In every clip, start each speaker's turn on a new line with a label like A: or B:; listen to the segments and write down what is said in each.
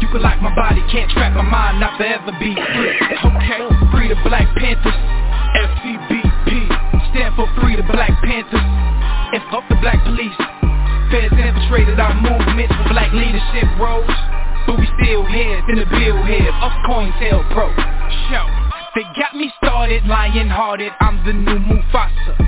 A: You can lock my body, can't trap my mind, not forever be free. Okay, free the Black Panthers, FCBP, stand for free the Black Panthers, and fuck the black police. Feds infiltrated our movements for black leadership roles, but we still here in the bill here of COINTELPRO. Show, they got me started, lion-hearted, I'm the new Mufasa.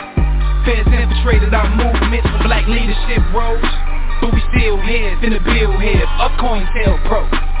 A: Feds infiltrated our movement, black leadership roles But we still here, in the bill here Up COINTELPRO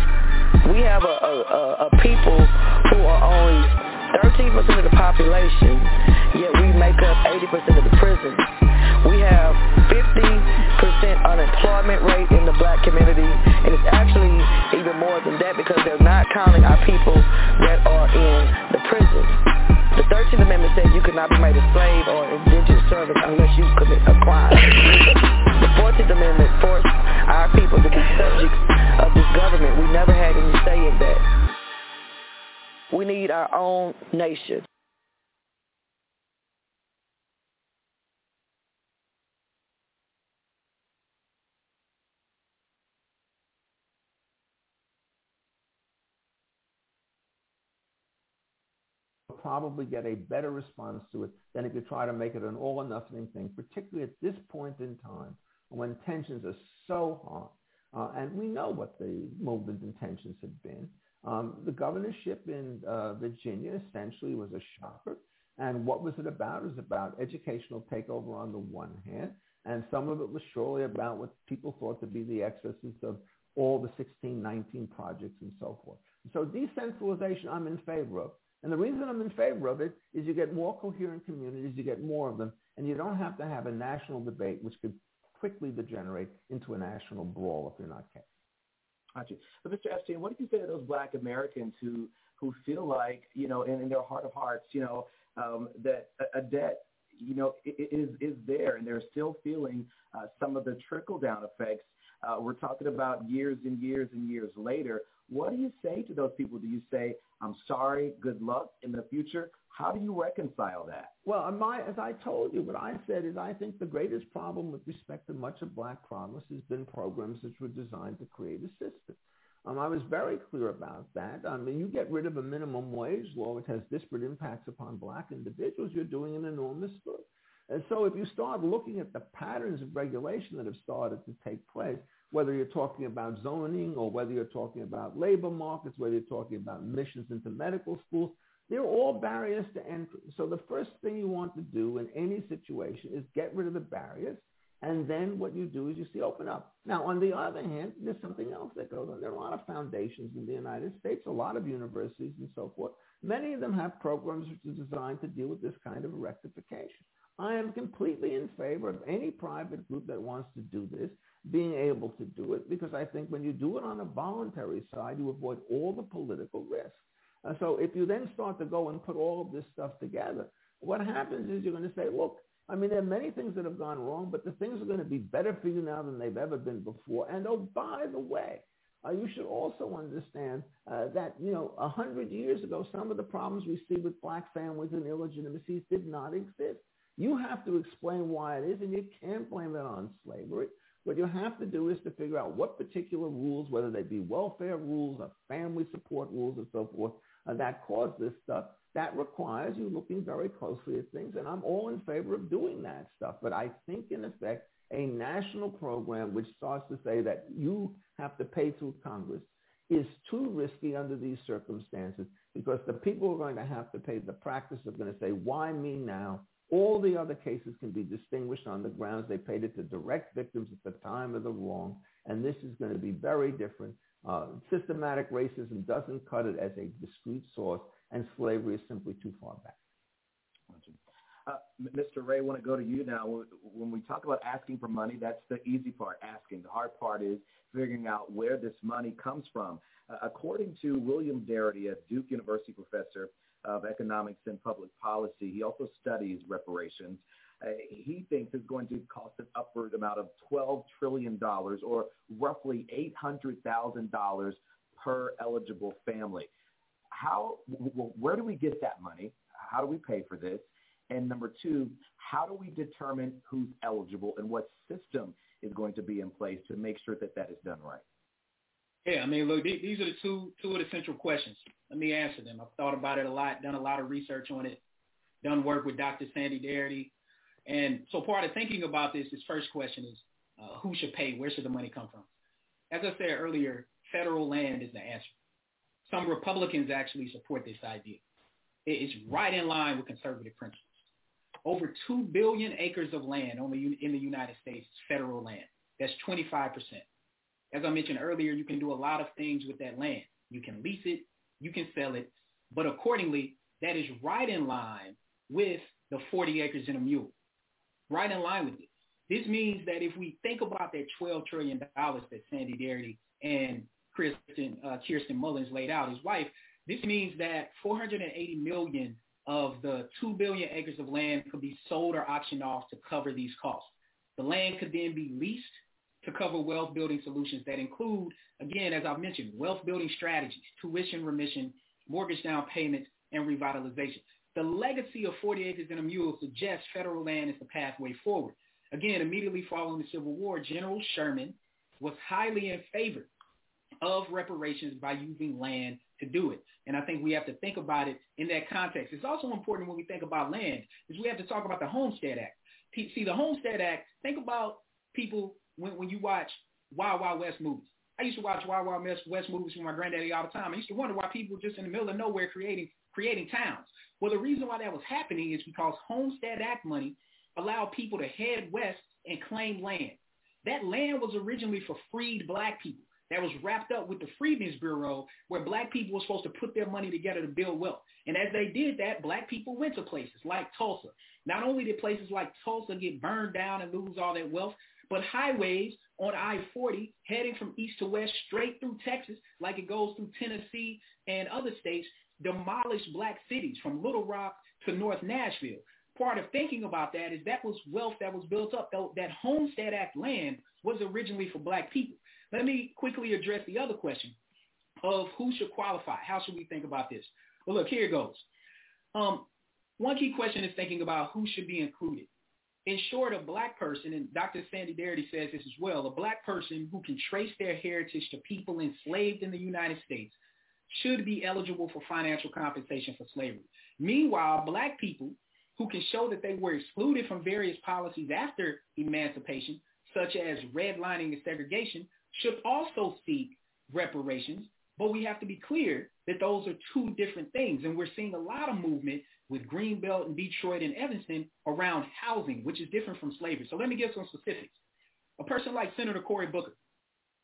B: we have a, a, a, people who are only 13% of the population, yet we make up 80% of the prisons. We have 50% unemployment rate in the black community, and it's actually even more than that because they're not counting our people that are in the prisons. The 13th Amendment says you cannot be made a slave or indentured servant unless you commit a crime. The 14th Amendment forced our people to be subjects of this government. We never had any say in that. We need our own nation.
C: Probably get a better response to it than if you try to make it an all or nothing thing, particularly at this point in time when tensions are so high. Uh, and we know what the movement's intentions have been. Um, the governorship in uh, Virginia essentially was a shocker. And what was it about? It was about educational takeover on the one hand, and some of it was surely about what people thought to be the excesses of all the 1619 projects and so forth. So decentralization, I'm in favor of. And the reason I'm in favor of it is you get more coherent communities, you get more of them, and you don't have to have a national debate, which could quickly degenerate into a national brawl if you're not careful.
D: Gotcha. But Mr. Epstein, what do you say to those black Americans who, who feel like, you know, in, in their heart of hearts, you know, um, that a, a debt you know, is is there, and they're still feeling uh, some of the trickle down effects. Uh, we're talking about years and years and years later. What do you say to those people? Do you say, I'm sorry, good luck in the future? How do you reconcile that?
C: Well, my, as I told you, what I said is I think the greatest problem with respect to much of black progress has been programs which were designed to create a system. Um, I was very clear about that. I mean, you get rid of a minimum wage law, which has disparate impacts upon black individuals, you're doing an enormous good. And so if you start looking at the patterns of regulation that have started to take place, whether you're talking about zoning or whether you're talking about labor markets, whether you're talking about missions into medical schools, they're all barriers to entry. So the first thing you want to do in any situation is get rid of the barriers. And then what you do is you see open up. Now, on the other hand, there's something else that goes on. There are a lot of foundations in the United States, a lot of universities and so forth. Many of them have programs which are designed to deal with this kind of rectification. I am completely in favor of any private group that wants to do this being able to do it because I think when you do it on a voluntary side, you avoid all the political risk. Uh, so if you then start to go and put all of this stuff together, what happens is you're going to say, look, I mean, there are many things that have gone wrong, but the things are going to be better for you now than they've ever been before. And oh, by the way, uh, you should also understand uh, that, you know, a hundred years ago, some of the problems we see with black families and illegitimacies did not exist. You have to explain why it is, and you can't blame it on slavery. What you have to do is to figure out what particular rules, whether they be welfare rules or family support rules and so forth, uh, that cause this stuff. That requires you looking very closely at things, and I'm all in favor of doing that stuff. But I think, in effect, a national program which starts to say that you have to pay through Congress is too risky under these circumstances because the people who are going to have to pay the practice are going to say, why me now? All the other cases can be distinguished on the grounds they paid it to direct victims at the time of the wrong. And this is going to be very different. Uh, systematic racism doesn't cut it as a discrete source, and slavery is simply too far back.
D: Uh, Mr. Ray, I want to go to you now. When we talk about asking for money, that's the easy part, asking. The hard part is figuring out where this money comes from. Uh, according to William Darity, a Duke University professor, of Economics and Public Policy. He also studies reparations. Uh, he thinks it's going to cost an upward amount of $12 trillion or roughly $800,000 per eligible family. How, where do we get that money? How do we pay for this? And number two, how do we determine who's eligible and what system is going to be in place to make sure that that is done right?
E: Yeah, I mean, look, these are the two two of the central questions. Let me answer them. I've thought about it a lot, done a lot of research on it, done work with Dr. Sandy Darity. And so part of thinking about this, this first question is, uh, who should pay? Where should the money come from? As I said earlier, federal land is the answer. Some Republicans actually support this idea. It's right in line with conservative principles. Over 2 billion acres of land only in the United States is federal land. That's 25%. As I mentioned earlier, you can do a lot of things with that land. You can lease it, you can sell it, but accordingly, that is right in line with the 40 acres and a mule. Right in line with it. This means that if we think about that $12 trillion that Sandy Darity and Kirsten, uh, Kirsten Mullins laid out, his wife, this means that 480 million of the 2 billion acres of land could be sold or auctioned off to cover these costs. The land could then be leased to cover wealth building solutions that include, again, as I've mentioned, wealth building strategies, tuition remission, mortgage down payments, and revitalization. The legacy of 40 acres and a mule suggests federal land is the pathway forward. Again, immediately following the Civil War, General Sherman was highly in favor of reparations by using land to do it. And I think we have to think about it in that context. It's also important when we think about land is we have to talk about the Homestead Act. See, the Homestead Act, think about people when, when you watch Wild Wild West movies. I used to watch Wild Wild West movies with my granddaddy all the time. I used to wonder why people just in the middle of nowhere creating creating towns. Well, the reason why that was happening is because Homestead Act money allowed people to head west and claim land. That land was originally for freed black people. That was wrapped up with the Freedmen's Bureau, where black people were supposed to put their money together to build wealth. And as they did that, black people went to places like Tulsa. Not only did places like Tulsa get burned down and lose all that wealth, but highways on I-40 heading from east to west straight through Texas like it goes through Tennessee and other states demolished black cities from Little Rock to North Nashville. Part of thinking about that is that was wealth that was built up. That Homestead Act land was originally for black people. Let me quickly address the other question. of who should qualify. How should we think about this? Well, look, here it goes. Um, one key question is thinking about who should be included. In short, a black person, and Dr. Sandy Darity says this as well, a black person who can trace their heritage to people enslaved in the United States should be eligible for financial compensation for slavery. Meanwhile, black people who can show that they were excluded from various policies after emancipation, such as redlining and segregation, should also seek reparations. But we have to be clear that those are two different things. And we're seeing a lot of movement with Greenbelt and Detroit and Evanston around housing, which is different from slavery. So let me give some specifics. A person like Senator Cory Booker,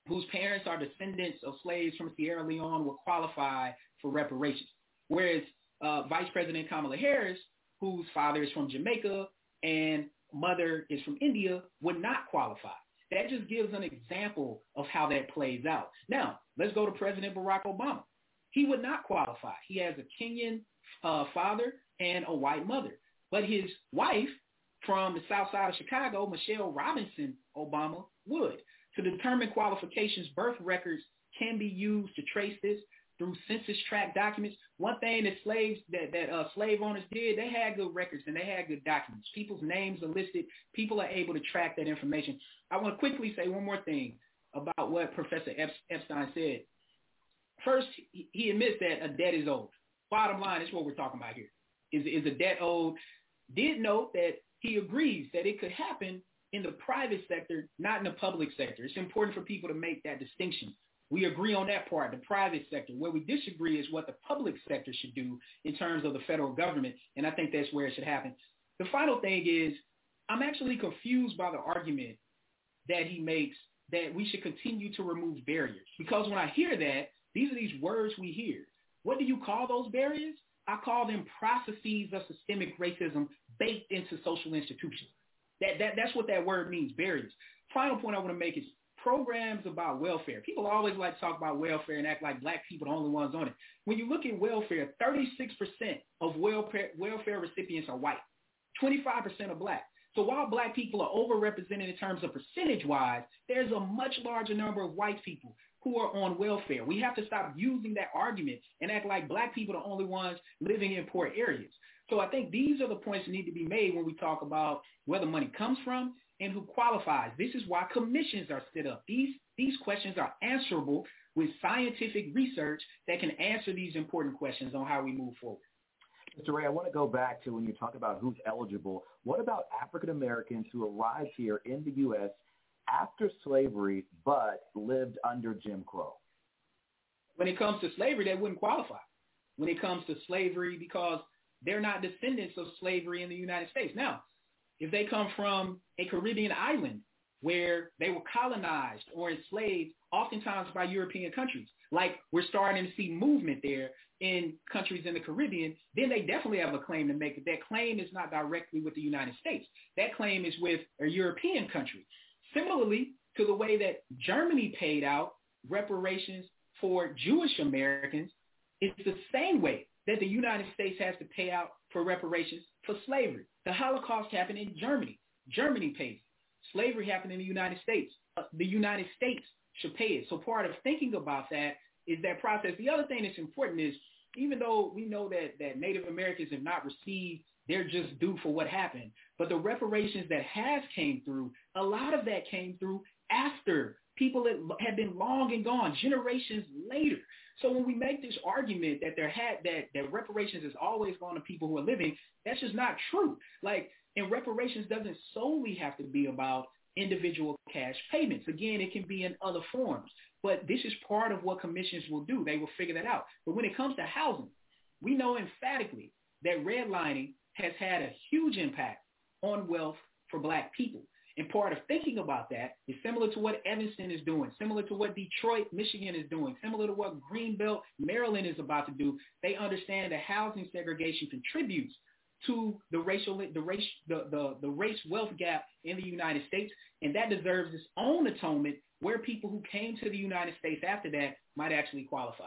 E: whose parents are descendants of slaves from Sierra Leone will qualify for reparations. Whereas uh, Vice President Kamala Harris, whose father is from Jamaica and mother is from India, would not qualify. That just gives an example of how that plays out. Now, let's go to President Barack Obama. He would not qualify. He has a Kenyan uh, father and a white mother. But his wife from the south side of Chicago, Michelle Robinson Obama, would. To determine qualifications, birth records can be used to trace this through census tract documents. One thing that slaves that, that uh, slave owners did, they had good records and they had good documents. People's names are listed. People are able to track that information. I want to quickly say one more thing about what Professor Epstein said. First, he admits that a debt is owed. Bottom line is what we're talking about here. Is, is a debt owed? Did note that he agrees that it could happen in the private sector, not in the public sector. It's important for people to make that distinction. We agree on that part, the private sector. Where we disagree is what the public sector should do in terms of the federal government, and I think that's where it should happen. The final thing is I'm actually confused by the argument that he makes that we should continue to remove barriers. Because when I hear that, these are these words we hear. What do you call those barriers? I call them processes of systemic racism baked into social institutions. That, that, that's what that word means, barriers. Final point I want to make is programs about welfare. People always like to talk about welfare and act like black people are the only ones on it. When you look at welfare, 36% of welfare, welfare recipients are white. 25% are black. So while black people are overrepresented in terms of percentage-wise, there's a much larger number of white people who are on welfare. We have to stop using that argument and act like black people are the only ones living in poor areas. So I think these are the points that need to be made when we talk about where the money comes from and who qualifies. This is why commissions are set up. These, these questions are answerable with scientific research that can answer these important questions on how we move forward.
D: Mr. Ray, I want to go back to when you talk about who's eligible. What about African Americans who arrived here in the U.S. after slavery but lived under Jim Crow?
E: When it comes to slavery, they wouldn't qualify. When it comes to slavery, because they're not descendants of slavery in the United States. Now, if they come from a Caribbean island where they were colonized or enslaved oftentimes by European countries, like we're starting to see movement there in countries in the Caribbean, then they definitely have a claim to make. That claim is not directly with the United States. That claim is with a European country. Similarly to the way that Germany paid out reparations for Jewish Americans, it's the same way that the United States has to pay out for reparations for slavery. The Holocaust happened in Germany. Germany pays. Slavery happened in the United States. Uh, the United States should pay it. So part of thinking about that is that process. The other thing that's important is even though we know that, that Native Americans have not received they're just due for what happened. But the reparations that has came through, a lot of that came through after people that had been long and gone, generations later. So when we make this argument that there had that that reparations is always going to people who are living, that's just not true. Like, and reparations doesn't solely have to be about individual cash payments. Again, it can be in other forms. But this is part of what commissions will do. They will figure that out. But when it comes to housing, we know emphatically that redlining has had a huge impact on wealth for black people. And part of thinking about that is similar to what Evanston is doing, similar to what Detroit, Michigan is doing, similar to what Greenbelt, Maryland is about to do. They understand that housing segregation contributes to the racial the race the, the, the race wealth gap in the United States and that deserves its own atonement where people who came to the United States after that might actually qualify.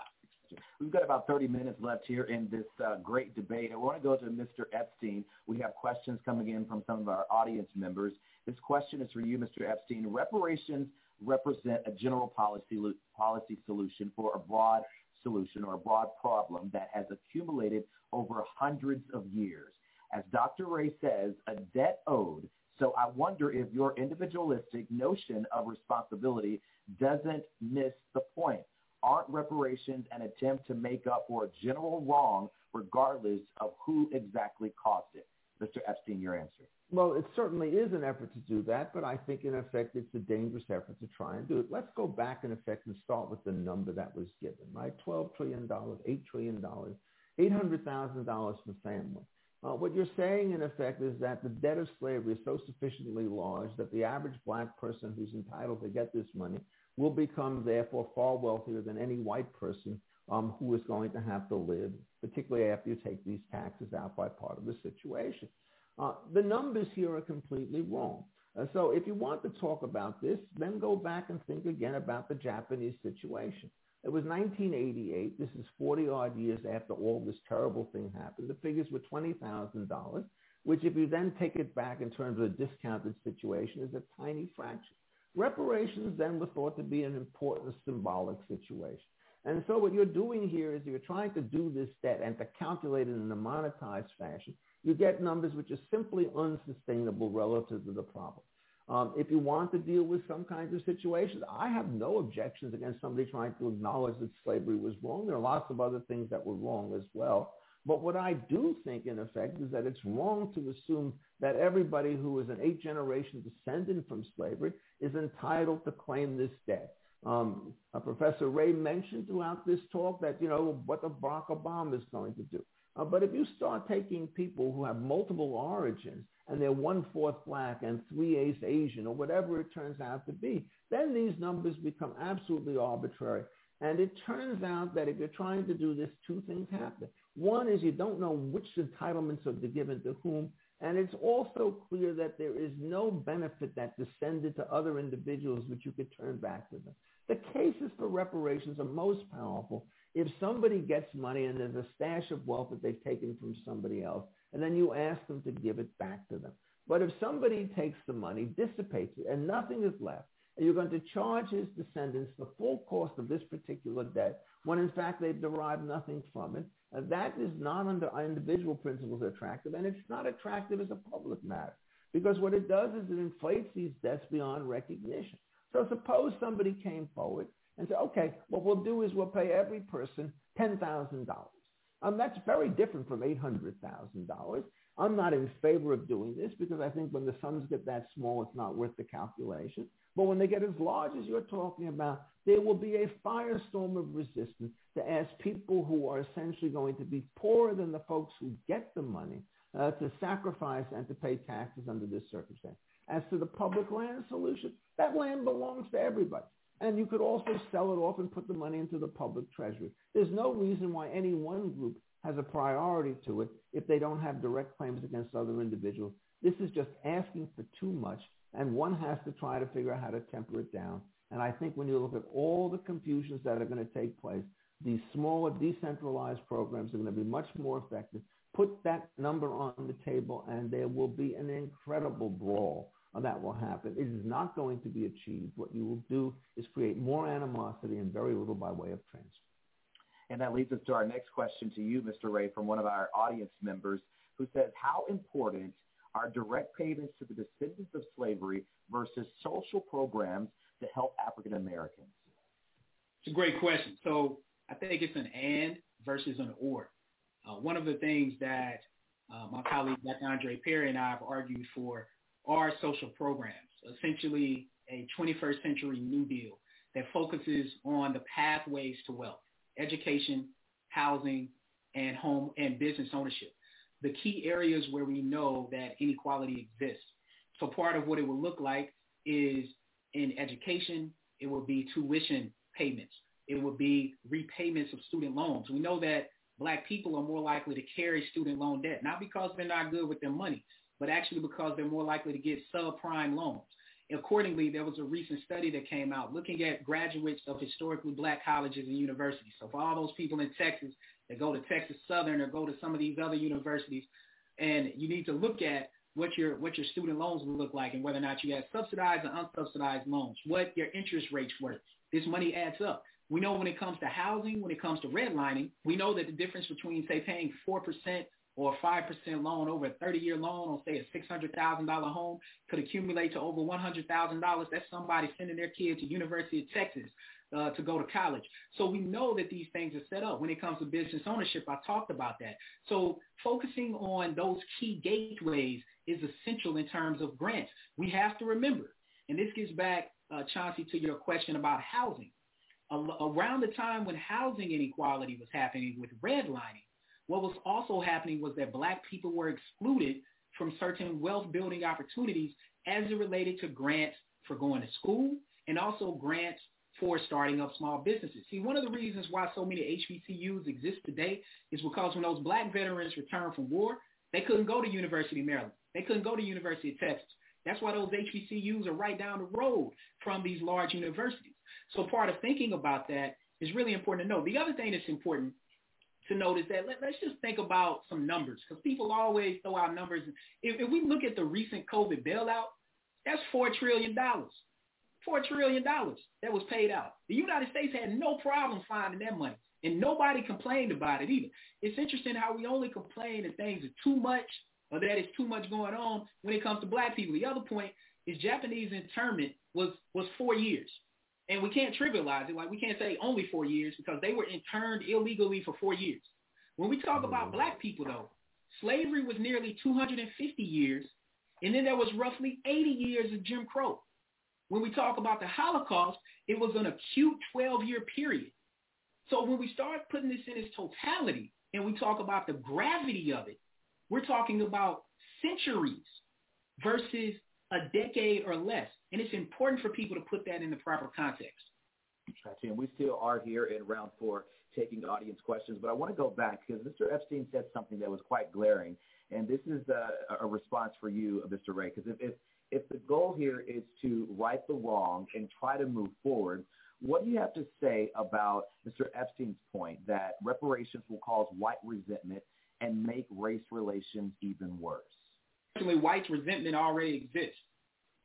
D: We've got about 30 minutes left here in this uh, great debate. I want to go to Mr. Epstein. We have questions coming in from some of our audience members. This question is for you, Mr. Epstein. Reparations represent a general policy, policy solution for a broad solution or a broad problem that has accumulated over hundreds of years. As Dr. Ray says, a debt owed. So I wonder if your individualistic notion of responsibility doesn't miss the point. Aren't reparations an attempt to make up for a general wrong regardless of who exactly caused it? Mr. Epstein, your answer.
C: Well, it certainly is an effort to do that, but I think in effect it's a dangerous effort to try and do it. Let's go back in effect and start with the number that was given, right? $12 trillion, $8 trillion, $800,000 per family. Uh, what you're saying in effect is that the debt of slavery is so sufficiently large that the average black person who's entitled to get this money will become therefore far wealthier than any white person um, who is going to have to live, particularly after you take these taxes out by part of the situation. Uh, the numbers here are completely wrong. Uh, so if you want to talk about this, then go back and think again about the Japanese situation. It was 1988. This is 40 odd years after all this terrible thing happened. The figures were $20,000, which if you then take it back in terms of a discounted situation is a tiny fraction. Reparations then were thought to be an important symbolic situation. And so what you're doing here is you're trying to do this debt and to calculate it in a monetized fashion. You get numbers which are simply unsustainable relative to the problem. Um, if you want to deal with some kinds of situations, I have no objections against somebody trying to acknowledge that slavery was wrong. There are lots of other things that were wrong as well. But what I do think, in effect, is that it's wrong to assume that everybody who is an eight-generation descendant from slavery is entitled to claim this debt. Um, Professor Ray mentioned throughout this talk that, you know, what the Barack Obama is going to do. Uh, but if you start taking people who have multiple origins and they're one-fourth black and three-eighths Asian or whatever it turns out to be, then these numbers become absolutely arbitrary. And it turns out that if you're trying to do this, two things happen. One is you don't know which entitlements are given to whom, and it's also clear that there is no benefit that descended to other individuals which you could turn back to them. The cases for reparations are most powerful if somebody gets money and there's a stash of wealth that they've taken from somebody else, and then you ask them to give it back to them. But if somebody takes the money, dissipates it, and nothing is left, and you're going to charge his descendants the full cost of this particular debt, when in fact they've derived nothing from it, that is not under individual principles attractive, and it's not attractive as a public matter. Because what it does is it inflates these debts beyond recognition. So suppose somebody came forward and said, okay, what we'll do is we'll pay every person $10,000. Um, that's very different from $800,000. I'm not in favor of doing this because I think when the sums get that small, it's not worth the calculation. But when they get as large as you're talking about, there will be a firestorm of resistance to ask people who are essentially going to be poorer than the folks who get the money uh, to sacrifice and to pay taxes under this circumstance. As to the public land solution, that land belongs to everybody. And you could also sell it off and put the money into the public treasury. There's no reason why any one group has a priority to it if they don't have direct claims against other individuals. This is just asking for too much, and one has to try to figure out how to temper it down. And I think when you look at all the confusions that are going to take place, these smaller decentralized programs are going to be much more effective. Put that number on the table, and there will be an incredible brawl that will happen. It is not going to be achieved. What you will do is create more animosity and very little by way of transfer.
D: And that leads us to our next question to you, Mr. Ray, from one of our audience members who says, how important are direct payments to the descendants of slavery versus social programs to help African Americans?
E: It's a great question. So I think it's an and versus an or. Uh, one of the things that uh, my colleague Dr. Andre Perry and I have argued for are social programs, essentially a 21st century New Deal that focuses on the pathways to wealth, education, housing, and home and business ownership. The key areas where we know that inequality exists. So part of what it will look like is in education, it will be tuition payments. It will be repayments of student loans. We know that black people are more likely to carry student loan debt, not because they're not good with their money, but actually because they're more likely to get subprime loans. Accordingly, there was a recent study that came out looking at graduates of historically black colleges and universities. So for all those people in Texas that go to Texas Southern or go to some of these other universities, and you need to look at what your what your student loans look like and whether or not you had subsidized or unsubsidized loans, what your interest rates were. This money adds up. We know when it comes to housing, when it comes to redlining, we know that the difference between say paying four percent or a 5% loan over a 30-year loan on, say, a $600,000 home could accumulate to over $100,000. That's somebody sending their kid to University of Texas uh, to go to college. So we know that these things are set up. When it comes to business ownership, I talked about that. So focusing on those key gateways is essential in terms of grants. We have to remember, and this gets back, uh, Chauncey, to your question about housing. around the time when housing inequality was happening with redlining, what was also happening was that black people were excluded from certain wealth building opportunities as it related to grants for going to school and also grants for starting up small businesses. See, one of the reasons why so many HBCUs exist today is because when those black veterans returned from war, they couldn't go to University of Maryland. They couldn't go to University of Texas. That's why those HBCUs are right down the road from these large universities. So part of thinking about that is really important to know. The other thing that's important to notice that let, us just think about some numbers because people always throw out numbers. If, if we look at the recent COVID bailout, that's $4 trillion. $4 trillion that was paid out. The United States had no problem finding that money, and nobody complained about it either. It's interesting how we only complain that things are too much or that it's too much going on when it comes to black people. The other point is Japanese internment was, was four years. And we can't trivialize it. Like we can't say only four years because they were interned illegally for four years. When we talk about mm-hmm. black people, though, slavery was nearly 250 years, and then there was roughly 80 years of Jim Crow. When we talk about the Holocaust, it was an acute 12-year period. So when we start putting this in its totality and we talk about the gravity of it, we're talking about centuries versus a decade or less. And it's important for people to put that in the proper context.
D: And we still are here in round four taking audience questions, but I want to go back because Mr. Epstein said something that was quite glaring, and this is a, a response for you, Mr. Ray, because if, if, if the goal here is to right the wrong and try to move forward, what do you have to say about Mr. Epstein's point that reparations will cause white resentment and make race relations even worse?
E: Actually, white resentment already exists.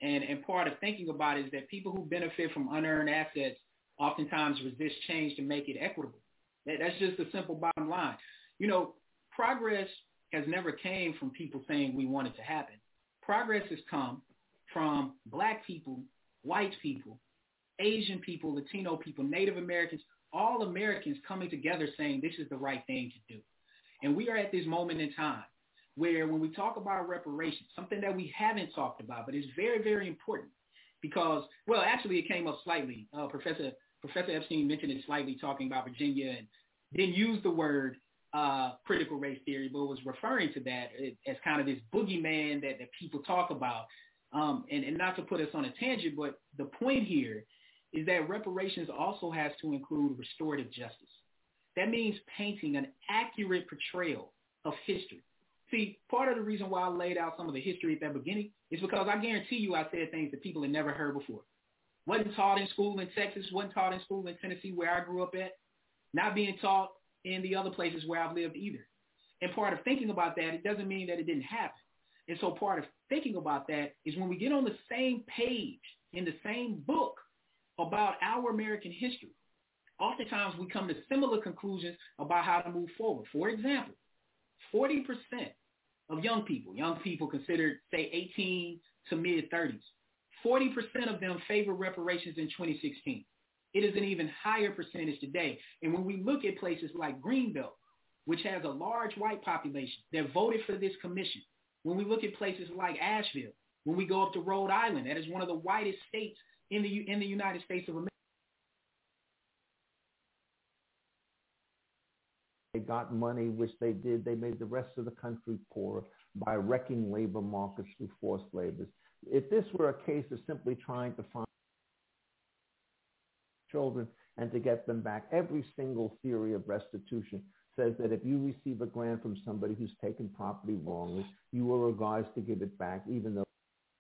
E: And, and part of thinking about it is that people who benefit from unearned assets oftentimes resist change to make it equitable. That, that's just the simple bottom line. You know, progress has never came from people saying we want it to happen. Progress has come from black people, white people, Asian people, Latino people, Native Americans, all Americans coming together saying this is the right thing to do. And we are at this moment in time where when we talk about reparations, something that we haven't talked about, but it's very, very important because, well, actually it came up slightly. Uh, Professor Professor Epstein mentioned it slightly talking about Virginia and didn't use the word uh, critical race theory, but was referring to that as kind of this boogeyman that, that people talk about. Um, and, and not to put us on a tangent, but the point here is that reparations also has to include restorative justice. That means painting an accurate portrayal of history See, part of the reason why I laid out some of the history at that beginning is because I guarantee you I said things that people had never heard before. Wasn't taught in school in Texas, wasn't taught in school in Tennessee where I grew up at, not being taught in the other places where I've lived either. And part of thinking about that, it doesn't mean that it didn't happen. And so part of thinking about that is when we get on the same page in the same book about our American history, oftentimes we come to similar conclusions about how to move forward. For example, 40% of young people, young people considered, say, 18 to mid-30s, 40% of them favor reparations in 2016. It is an even higher percentage today. And when we look at places like Greenbelt, which has a large white population that voted for this commission, when we look at places like Asheville, when we go up to Rhode Island, that is one of the whitest states in the, in the United States of America,
C: got money, which they did. They made the rest of the country poor by wrecking labor markets through forced labor. If this were a case of simply trying to find children and to get them back, every single theory of restitution says that if you receive a grant from somebody who's taken property wrongly, you are obliged to give it back, even though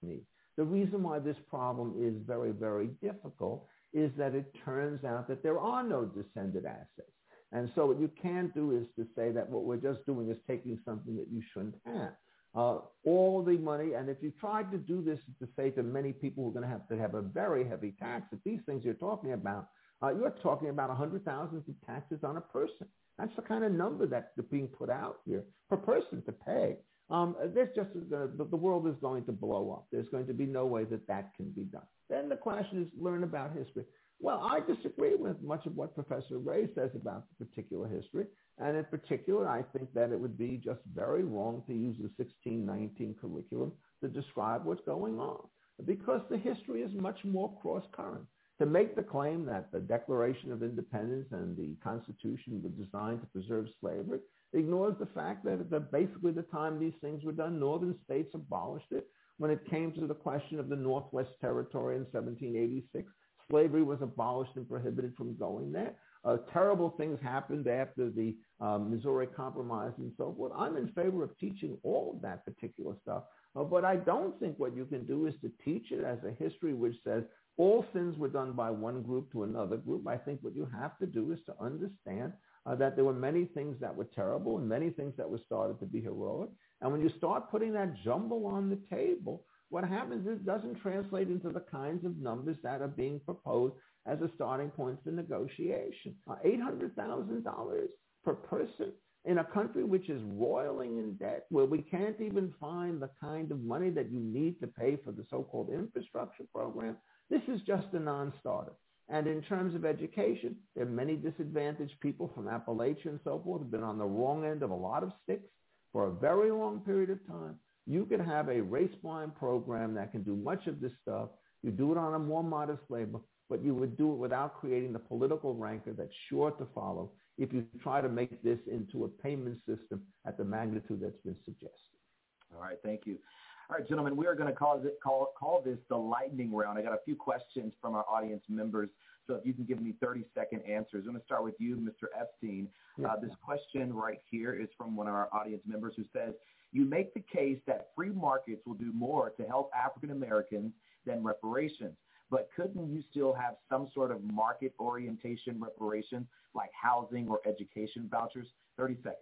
C: you need. The reason why this problem is very, very difficult is that it turns out that there are no descended assets. And so what you can't do is to say that what we're just doing is taking something that you shouldn't have. uh, all the money. And if you tried to do this to say to many people who are going to have to have a very heavy tax, that these things you're talking about, uh, you're talking about 100,000 in taxes on a person. That's the kind of number that's being put out here per person to pay. Um, there's just uh, the world is going to blow up. There's going to be no way that that can be done. Then the question is learn about history. Well, I disagree with much of what Professor Ray says about the particular history. And in particular, I think that it would be just very wrong to use the 1619 curriculum to describe what's going on because the history is much more cross-current. To make the claim that the Declaration of Independence and the Constitution were designed to preserve slavery ignores the fact that the, basically the time these things were done, northern states abolished it. When it came to the question of the Northwest Territory in 1786, slavery was abolished and prohibited from going there. Uh, terrible things happened after the um, Missouri Compromise and so forth. I'm in favor of teaching all of that particular stuff. Uh, but I don't think what you can do is to teach it as a history which says all sins were done by one group to another group. I think what you have to do is to understand uh, that there were many things that were terrible and many things that were started to be heroic. And when you start putting that jumble on the table, what happens is it doesn't translate into the kinds of numbers that are being proposed as a starting point for negotiation. Uh, $800,000 per person in a country which is roiling in debt, where we can't even find the kind of money that you need to pay for the so-called infrastructure program, this is just a non-starter. And in terms of education, there are many disadvantaged people from Appalachia and so forth who have been on the wrong end of a lot of sticks for a very long period of time. You can have a race-blind program that can do much of this stuff. You do it on a more modest labor, but you would do it without creating the political rancor that's sure to follow if you try to make this into a payment system at the magnitude that's been suggested.
D: All right, thank you. All right, gentlemen, we are going to call, it, call, call this the lightning round. I got a few questions from our audience members. So if you can give me 30 second answers. I'm going to start with you, Mr. Epstein. Uh, this question right here is from one of our audience members who says, you make the case that free markets will do more to help African Americans than reparations but couldn't you still have some sort of market orientation reparations like housing or education vouchers? 30 seconds.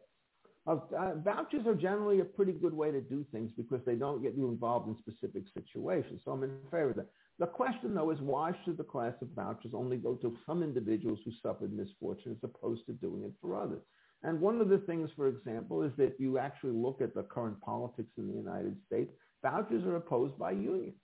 C: Uh, uh, vouchers are generally a pretty good way to do things because they don't get you involved in specific situations. So I'm in favor of that. The question, though, is why should the class of vouchers only go to some individuals who suffered misfortune as opposed to doing it for others? And one of the things, for example, is that you actually look at the current politics in the United States. Vouchers are opposed by unions.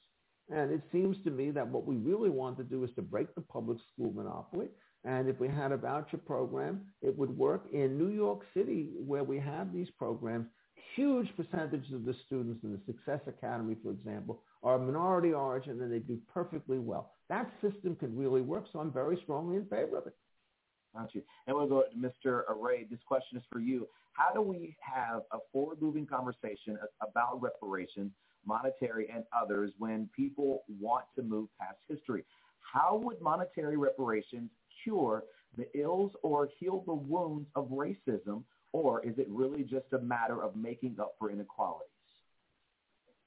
C: And it seems to me that what we really want to do is to break the public school monopoly. And if we had a voucher program, it would work in New York City where we have these programs. Huge percentages of the students in the Success Academy, for example, are minority origin and they do perfectly well. That system can really work, so I'm very strongly in favor of it.
D: Got you. And we'll go to Mr. Ray. This question is for you. How do we have a forward-moving conversation about reparations monetary and others when people want to move past history. How would monetary reparations cure the ills or heal the wounds of racism, or is it really just a matter of making up for inequalities?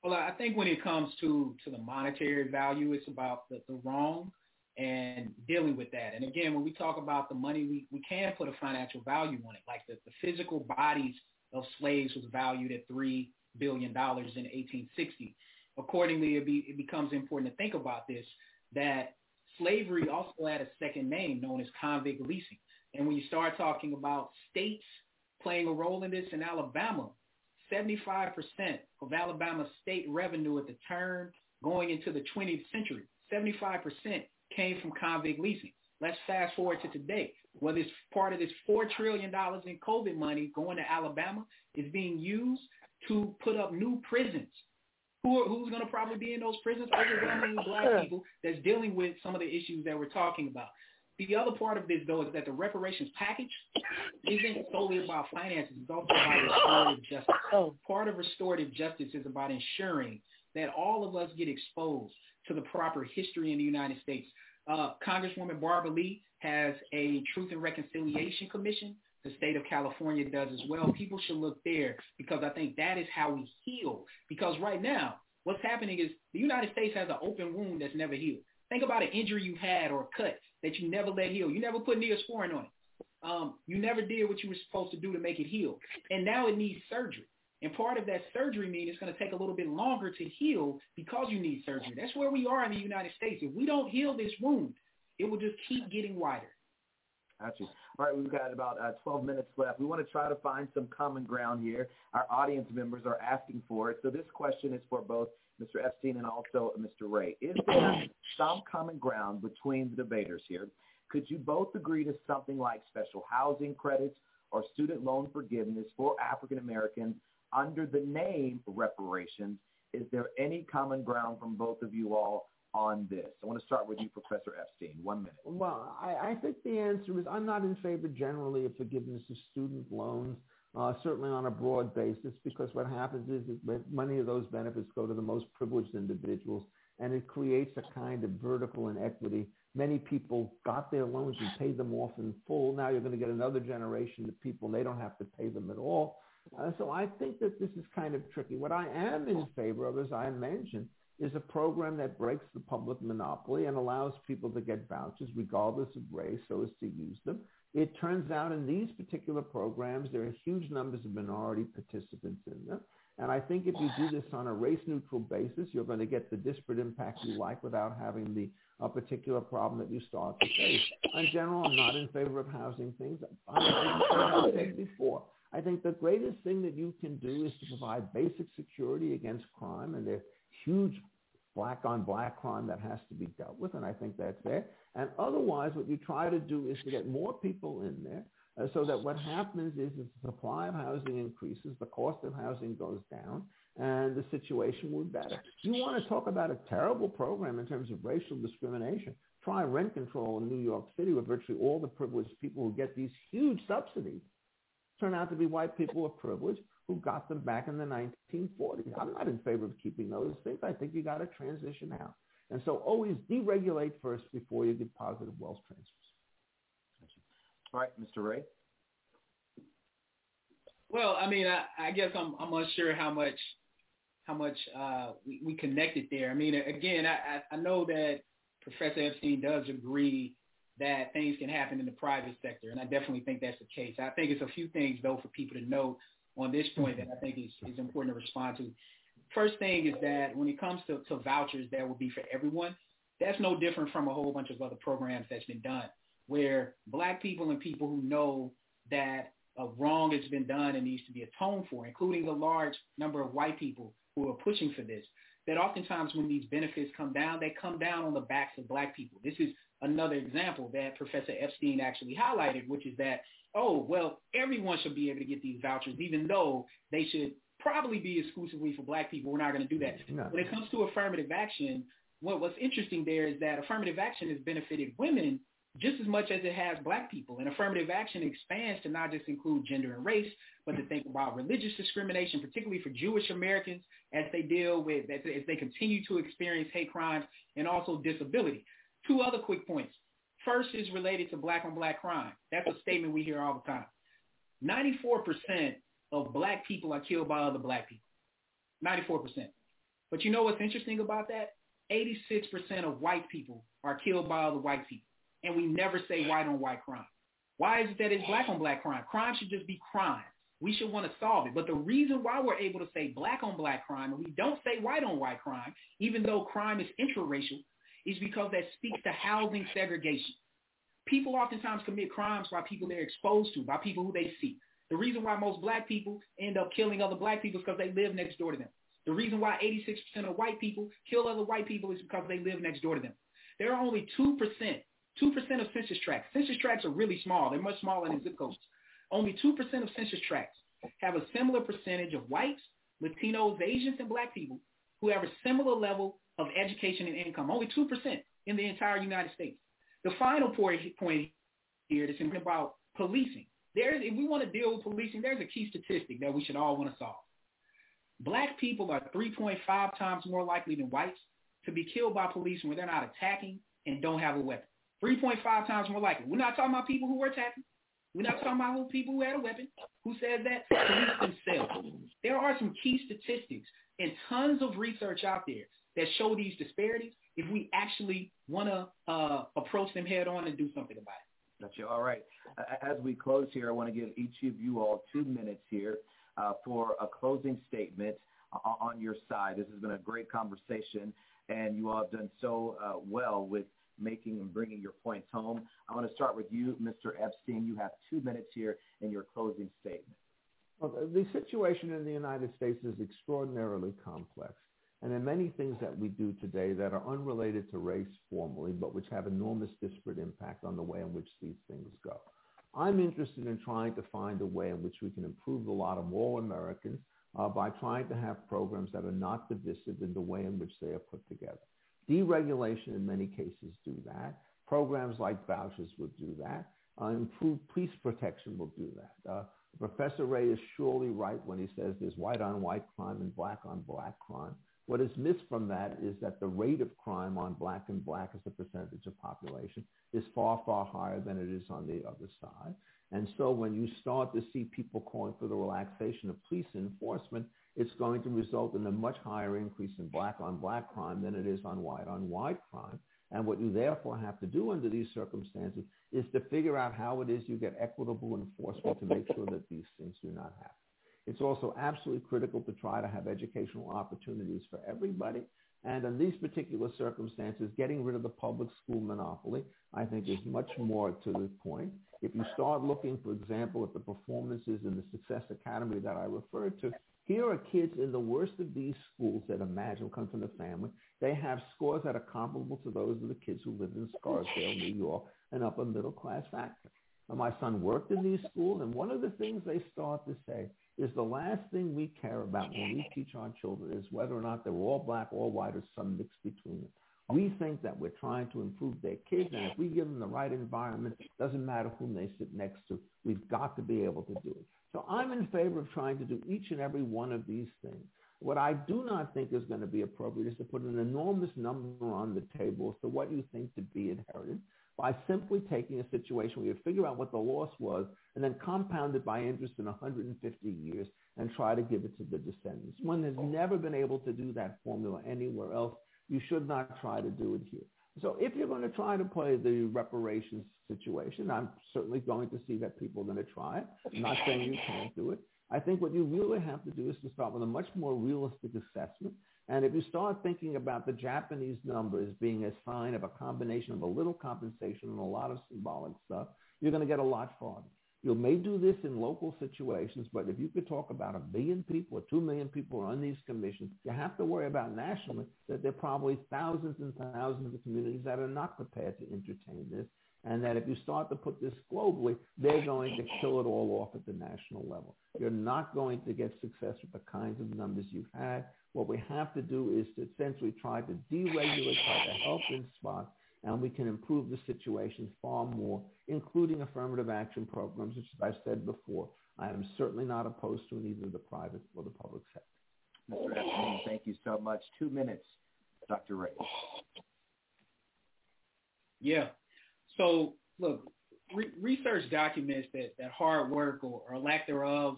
E: Well, I think when it comes to, to the monetary value, it's about the, the wrong and dealing with that. And again, when we talk about the money, we, we can put a financial value on it. Like the, the physical bodies of slaves was valued at three billion dollars in 1860. Accordingly, it, be, it becomes important to think about this that slavery also had a second name known as convict leasing. And when you start talking about states playing a role in this in Alabama, 75% of Alabama state revenue at the turn going into the 20th century, 75% came from convict leasing. Let's fast forward to today. Whether it's part of this $4 trillion in COVID money going to Alabama is being used to put up new prisons. Who are, who's going to probably be in those prisons? Overwhelmingly black people that's dealing with some of the issues that we're talking about. The other part of this, though, is that the reparations package isn't solely about finances. It's also about restorative justice. Oh. Part of restorative justice is about ensuring that all of us get exposed to the proper history in the United States. Uh, Congresswoman Barbara Lee has a Truth and Reconciliation Commission the state of California does as well. People should look there because I think that is how we heal. Because right now, what's happening is the United States has an open wound that's never healed. Think about an injury you had or a cut that you never let heal. You never put neosporin on it. Um, you never did what you were supposed to do to make it heal. And now it needs surgery. And part of that surgery means it's going to take a little bit longer to heal because you need surgery. That's where we are in the United States. If we don't heal this wound, it will just keep getting wider.
D: Gotcha. All right, we've got about uh, 12 minutes left. We want to try to find some common ground here. Our audience members are asking for it. So this question is for both Mr. Epstein and also Mr. Ray. Is there some common ground between the debaters here? Could you both agree to something like special housing credits or student loan forgiveness for African Americans under the name reparations? Is there any common ground from both of you all on this? I want to start with you, Professor Epstein. One minute.
C: Well, I, I think the answer is I'm not in favor generally of forgiveness of student loans, uh, certainly on a broad basis, because what happens is that many of those benefits go to the most privileged individuals, and it creates a kind of vertical inequity. Many people got their loans and paid them off in full. Now you're going to get another generation of people, and they don't have to pay them at all. Uh, so I think that this is kind of tricky. What I am in favor of, as I mentioned, is a program that breaks the public monopoly and allows people to get vouchers regardless of race so as to use them. It turns out in these particular programs, there are huge numbers of minority participants in them. And I think if you do this on a race neutral basis, you're going to get the disparate impact you like without having the a particular problem that you start to face. In general, I'm not in favor of housing things. I'm said before. I think the greatest thing that you can do is to provide basic security against crime, and there are huge black on black crime that has to be dealt with, and I think that's there. And otherwise, what you try to do is to get more people in there uh, so that what happens is the supply of housing increases, the cost of housing goes down, and the situation will be better. You want to talk about a terrible program in terms of racial discrimination. Try rent control in New York City where virtually all the privileged people who get these huge subsidies turn out to be white people of privilege who got them back in the 1940s. I'm not in favor of keeping those things. I think you got to transition out. And so always deregulate first before you get positive wealth transfers.
D: All right, Mr. Ray.
E: Well, I mean, I, I guess I'm, I'm unsure how much how much uh, we, we connected there. I mean, again, I, I know that Professor Epstein does agree that things can happen in the private sector, and I definitely think that's the case. I think it's a few things, though, for people to note on this point that I think is, is important to respond to. First thing is that when it comes to, to vouchers that will be for everyone, that's no different from a whole bunch of other programs that's been done where black people and people who know that a wrong has been done and needs to be atoned for, including the large number of white people who are pushing for this, that oftentimes when these benefits come down, they come down on the backs of black people. This is another example that Professor Epstein actually highlighted, which is that, oh, well, everyone should be able to get these vouchers, even though they should probably be exclusively for black people. We're not going to do that. No. When it comes to affirmative action, what, what's interesting there is that affirmative action has benefited women just as much as it has black people. And affirmative action expands to not just include gender and race, but to think about religious discrimination, particularly for Jewish Americans as they deal with, as, as they continue to experience hate crimes and also disability. Two other quick points. First is related to black on black crime. That's a statement we hear all the time. 94% of black people are killed by other black people. 94%. But you know what's interesting about that? 86% of white people are killed by other white people. And we never say white on white crime. Why is it that it's black on black crime? Crime should just be crime. We should want to solve it. But the reason why we're able to say black on black crime and we don't say white on white crime, even though crime is intraracial, is because that speaks to housing segregation. People oftentimes commit crimes by people they're exposed to, by people who they see. The reason why most black people end up killing other black people is because they live next door to them. The reason why 86% of white people kill other white people is because they live next door to them. There are only 2%, 2% of census tracts. Census tracts are really small. They're much smaller than zip codes. Only 2% of census tracts have a similar percentage of whites, Latinos, Asians, and black people who have a similar level of education and income, only 2% in the entire United States. The final point here is about policing. There, if we want to deal with policing, there's a key statistic that we should all want to solve. Black people are 3.5 times more likely than whites to be killed by police when they're not attacking and don't have a weapon. 3.5 times more likely. We're not talking about people who were attacking. We're not talking about people who had a weapon. Who says that? Police themselves. There are some key statistics and tons of research out there that show these disparities if we actually want to uh, approach them head on and do something about it.
D: Gotcha. All right. As we close here, I want to give each of you all two minutes here. Uh, uh, for a closing statement on your side. This has been a great conversation, and you all have done so uh, well with making and bringing your points home. I want to start with you, Mr. Epstein. You have two minutes here in your closing statement.
C: Well, the situation in the United States is extraordinarily complex. And there are many things that we do today that are unrelated to race formally, but which have enormous disparate impact on the way in which these things go. I'm interested in trying to find a way in which we can improve the lot of all Americans uh, by trying to have programs that are not divisive in the way in which they are put together. Deregulation in many cases do that. Programs like vouchers will do that. Uh, improved police protection will do that. Uh, Professor Ray is surely right when he says there's white on white crime and black on black crime. What is missed from that is that the rate of crime on black and black as a percentage of population is far, far higher than it is on the other side. And so when you start to see people calling for the relaxation of police enforcement, it's going to result in a much higher increase in black on black crime than it is on white on white crime. And what you therefore have to do under these circumstances is to figure out how it is you get equitable enforcement to make sure that these things do not happen. It's also absolutely critical to try to have educational opportunities for everybody. And in these particular circumstances, getting rid of the public school monopoly, I think, is much more to the point. If you start looking, for example, at the performances in the Success Academy that I referred to, here are kids in the worst of these schools that imagine come from the family. They have scores that are comparable to those of the kids who live in Scarsdale, New York, an upper middle class factor. my son worked in these schools, and one of the things they start to say is the last thing we care about when we teach our children is whether or not they're all black, all white, or some mix between them. We think that we're trying to improve their kids, and if we give them the right environment, it doesn't matter whom they sit next to. We've got to be able to do it. So I'm in favor of trying to do each and every one of these things. What I do not think is going to be appropriate is to put an enormous number on the table as to what you think to be inherited by simply taking a situation where you figure out what the loss was and then compound it by interest in 150 years and try to give it to the descendants. One has never been able to do that formula anywhere else. You should not try to do it here. So if you're going to try to play the reparations situation, I'm certainly going to see that people are going to try it. I'm not saying you can't do it. I think what you really have to do is to start with a much more realistic assessment and if you start thinking about the Japanese number as being a sign of a combination of a little compensation and a lot of symbolic stuff, you're going to get a lot farther. You may do this in local situations, but if you could talk about a million people or two million people on these commissions, you have to worry about nationally that there are probably thousands and thousands of communities that are not prepared to entertain this. And that if you start to put this globally, they're going to kill it all off at the national level. You're not going to get success with the kinds of numbers you've had. What we have to do is to essentially try to deregulate, try to help in spots, and we can improve the situation far more, including affirmative action programs, which, as I've said before, I am certainly not opposed to in either the private or the public sector.
D: Mr. Epstein, thank you so much. Two minutes, Dr. Ray.
E: Yeah. So, look, re- research documents that, that hard work or, or lack thereof,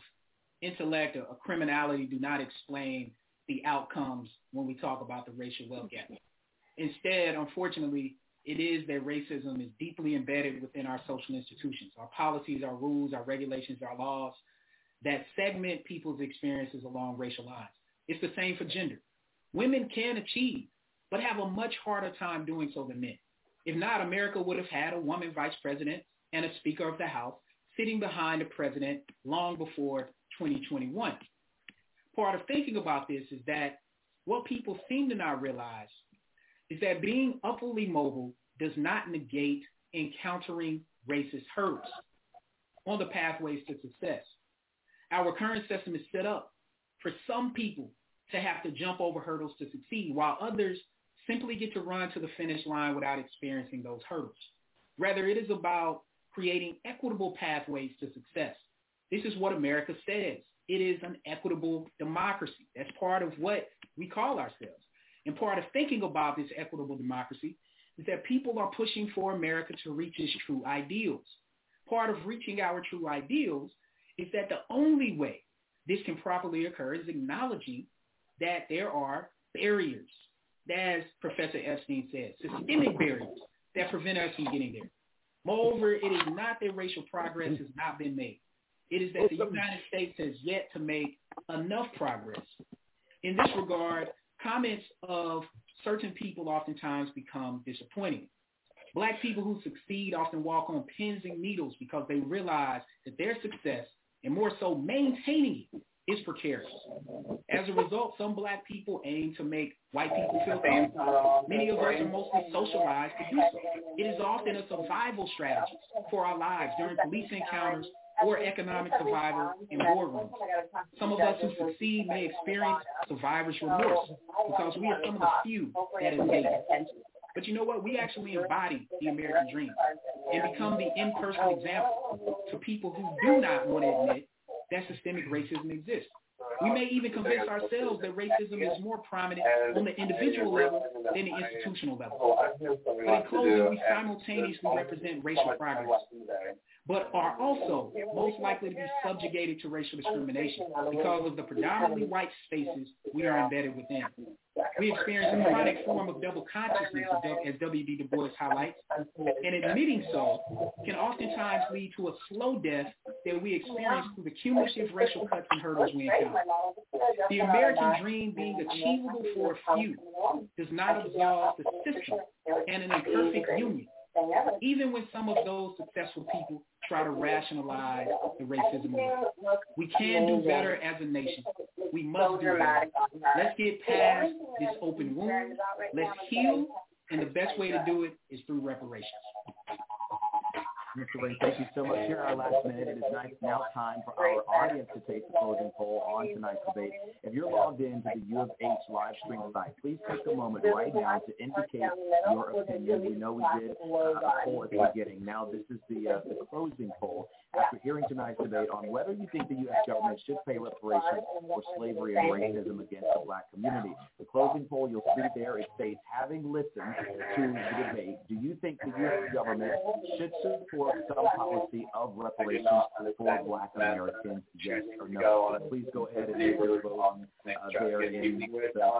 E: intellect or, or criminality do not explain the outcomes when we talk about the racial wealth gap. Instead, unfortunately, it is that racism is deeply embedded within our social institutions, our policies, our rules, our regulations, our laws that segment people's experiences along racial lines. It's the same for gender. Women can achieve, but have a much harder time doing so than men. If not, America would have had a woman vice president and a speaker of the House sitting behind the president long before 2021 part of thinking about this is that what people seem to not realize is that being upwardly mobile does not negate encountering racist hurdles on the pathways to success. Our current system is set up for some people to have to jump over hurdles to succeed, while others simply get to run to the finish line without experiencing those hurdles. Rather, it is about creating equitable pathways to success. This is what America says it is an equitable democracy. That's part of what we call ourselves. And part of thinking about this equitable democracy is that people are pushing for America to reach its true ideals. Part of reaching our true ideals is that the only way this can properly occur is acknowledging that there are barriers, as Professor Epstein said, systemic barriers that prevent us from getting there. Moreover, it is not that racial progress has not been made. It is that the United States has yet to make enough progress. In this regard, comments of certain people oftentimes become disappointing. Black people who succeed often walk on pins and needles because they realize that their success, and more so maintaining it, is precarious. As a result, some black people aim to make white people feel comfortable. Many of us are mostly socialized to do so. It is often a survival strategy for our lives during police encounters or economic survival in war rooms. Some of us who succeed may experience survivor's remorse because we are some of the few that it. But you know what? We actually embody the American dream and become the in-person example to people who do not want to admit that systemic racism exists. We may even convince ourselves that racism is more prominent on the individual level than the institutional level. But in closing, we simultaneously represent racial progress, but are also most likely to be subjugated to racial discrimination because of the predominantly white spaces we are embedded within. We experience a chronic form of double consciousness, as W.B. Du Bois highlights, and admitting so can oftentimes lead to a slow death that we experience through the cumulative racial cuts and hurdles we encounter. The American dream being achievable for a few does not absolve the system and an imperfect union, even when some of those successful people try to rationalize the racism. We can do better as a nation. We must do better. Let's get past this open wound. Let's heal, and the best way to do it is through reparations.
D: Mr. Ray, thank you so much. Here our last minute. It is now time for our audience to take the closing poll on tonight's debate. If you're logged in to the U of H live stream site, please take a moment right now to indicate your opinion. We know we did uh, a poll at the beginning. Now this is the, uh, the closing poll after hearing tonight's debate on whether you think the U.S. government should pay reparations for slavery and racism against the black community. The closing poll you'll see there, it states, having listened to the debate, do you think the U.S. government should support some policy of reparations for black Americans, yes or no. Please go ahead and make your vote uh, there in the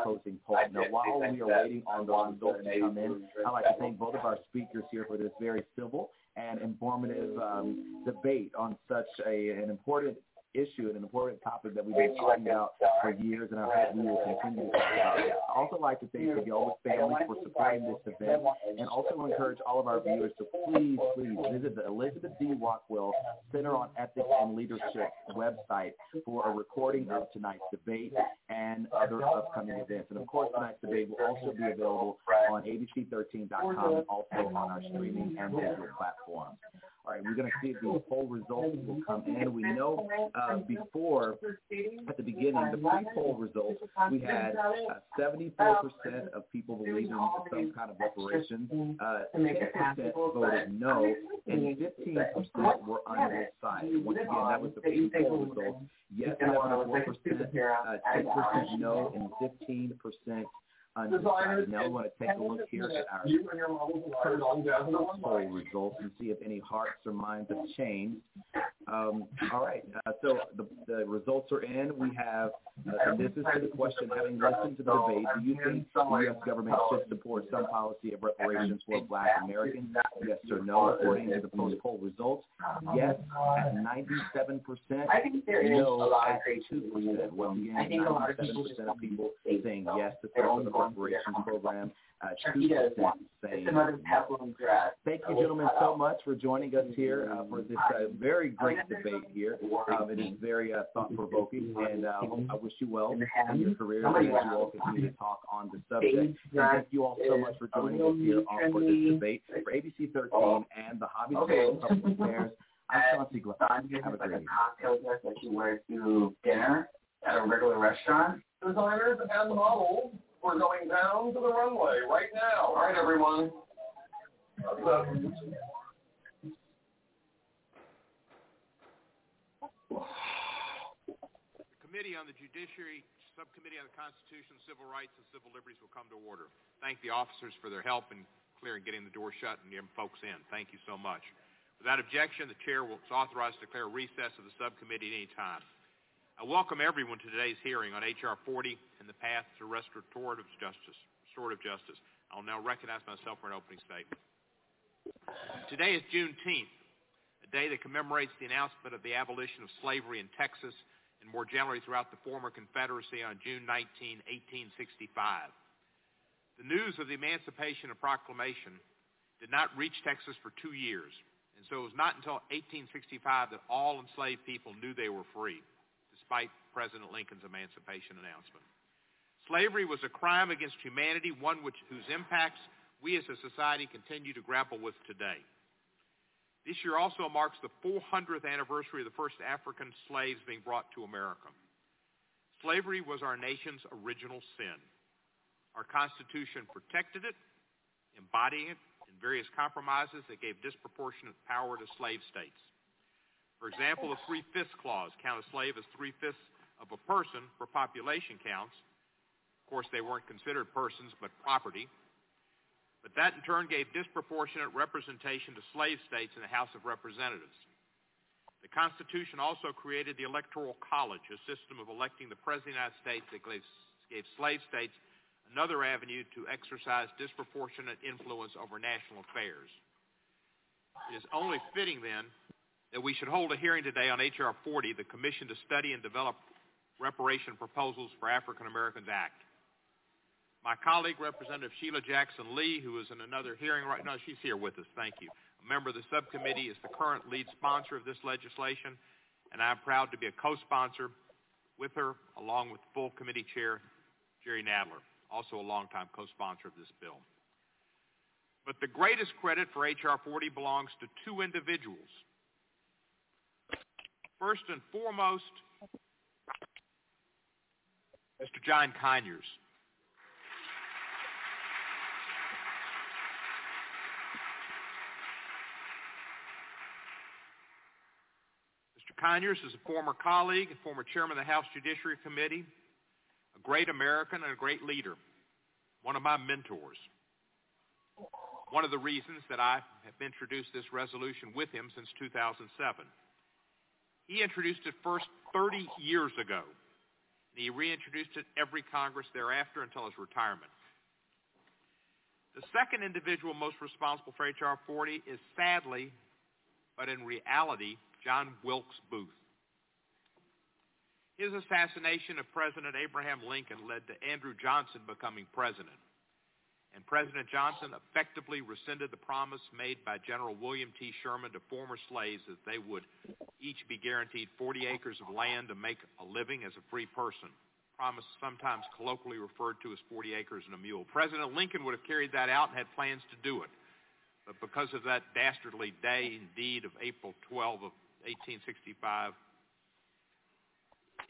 D: closing poll. Now, while we are waiting on those results to come in, I'd like to thank both of our speakers here for this very civil and informative um, debate on such a, an important issue and an important topic that we've been talking about for years, and I hope we will continue to talk about. I also like to thank the Gilbert family for supporting this event, and also encourage all of our viewers to please, please visit the Elizabeth D. Rockwell Center on Ethics and Leadership website for a recording of tonight's debate and other upcoming events. And of course, tonight's debate will also be available on abc13.com and also on our streaming and digital platforms. All right, we're going to see if these poll results will come in. We know uh, before, at the beginning, the pre-poll results, we had uh, 74% of people believing in some kind of reparations, uh, 10% voted no, and 15% were undecided. Once again, that was the pre-poll results. Yes, 74%, uh, 10% no, and 15% undecided. Now we want to take a look here at our poll results and see if any hearts or minds have changed. Um, all right, uh, so the, the results are in. We have, uh, and this is the question, having listened to the debate, do you think the U.S. government should support some policy of reparations for black Americans? Yes or no, according to the post-poll results? Yes at 97%, I think there is no at 2%. Once again, 97% of people saying yes to of the Reparations Program. Uh, Thank you, gentlemen, so much for joining us here uh, for this uh, very great debate here. Um, it is very uh, thought-provoking, and uh, I wish you well in your careers as you all continue to talk on the subject. And thank you all so much for joining us here on for this debate for ABC 13 and the Hobby School of Public Affairs. I'm Chauncey Glenn. Have a great evening.
F: cocktail dress that you wear to dinner at a regular restaurant. Designers and models we're going down to the runway right now. All right, everyone.
G: Committee on the Judiciary, Subcommittee on the Constitution, Civil Rights, and Civil Liberties will come to order. Thank the officers for their help in clearing getting the door shut and getting folks in. Thank you so much. Without objection, the chair will authorize to declare recess of the subcommittee at any time. I welcome everyone to today's hearing on H.R. 40 and the path to restorative justice. Restorative justice. I'll now recognize myself for an opening statement. Today is Juneteenth, a day that commemorates the announcement of the abolition of slavery in Texas and more generally throughout the former Confederacy on June 19, 1865. The news of the Emancipation Proclamation did not reach Texas for two years, and so it was not until 1865 that all enslaved people knew they were free, despite President Lincoln's emancipation announcement. Slavery was a crime against humanity, one which, whose impacts we as a society continue to grapple with today. This year also marks the 400th anniversary of the first African slaves being brought to America. Slavery was our nation's original sin. Our Constitution protected it, embodying it in various compromises that gave disproportionate power to slave states. For example, the Three-Fifths Clause count a slave as three-fifths of a person for population counts. Of course, they weren't considered persons, but property. But that in turn gave disproportionate representation to slave states in the House of Representatives. The Constitution also created the Electoral College, a system of electing the President of the United States that gave, slave states another avenue to exercise disproportionate influence over national affairs. It is only fitting then that we should hold a hearing today on H.R. 40, the Commission to Study and Develop Reparation Proposals for African Americans Act. My colleague, Representative Sheila Jackson Lee, who is in another hearing right now, she's here with us. Thank you. A member of the subcommittee is the current lead sponsor of this legislation, and I'm proud to be a co-sponsor with her, along with full committee chair Jerry Nadler, also a longtime co-sponsor of this bill. But the greatest credit for H.R. 40 belongs to two individuals. First and foremost, Mr. John Conyers. Conyers is a former colleague, a former chairman of the House Judiciary Committee, a great American and a great leader, one of my mentors. One of the reasons that I have introduced this resolution with him since 2007. He introduced it first 30 years ago. And he reintroduced it every Congress thereafter until his retirement. The second individual most responsible for H.R. 40 is sadly, but in reality, John Wilkes Booth. His assassination of President Abraham Lincoln led to Andrew Johnson becoming president. And President Johnson effectively rescinded the promise made by General William T. Sherman to former slaves that they would each be guaranteed 40 acres of land to make a living as a free person. Promise sometimes colloquially referred to as 40 acres and a mule. President Lincoln would have carried that out and had plans to do it. But because of that dastardly day indeed of April 12 of 1865,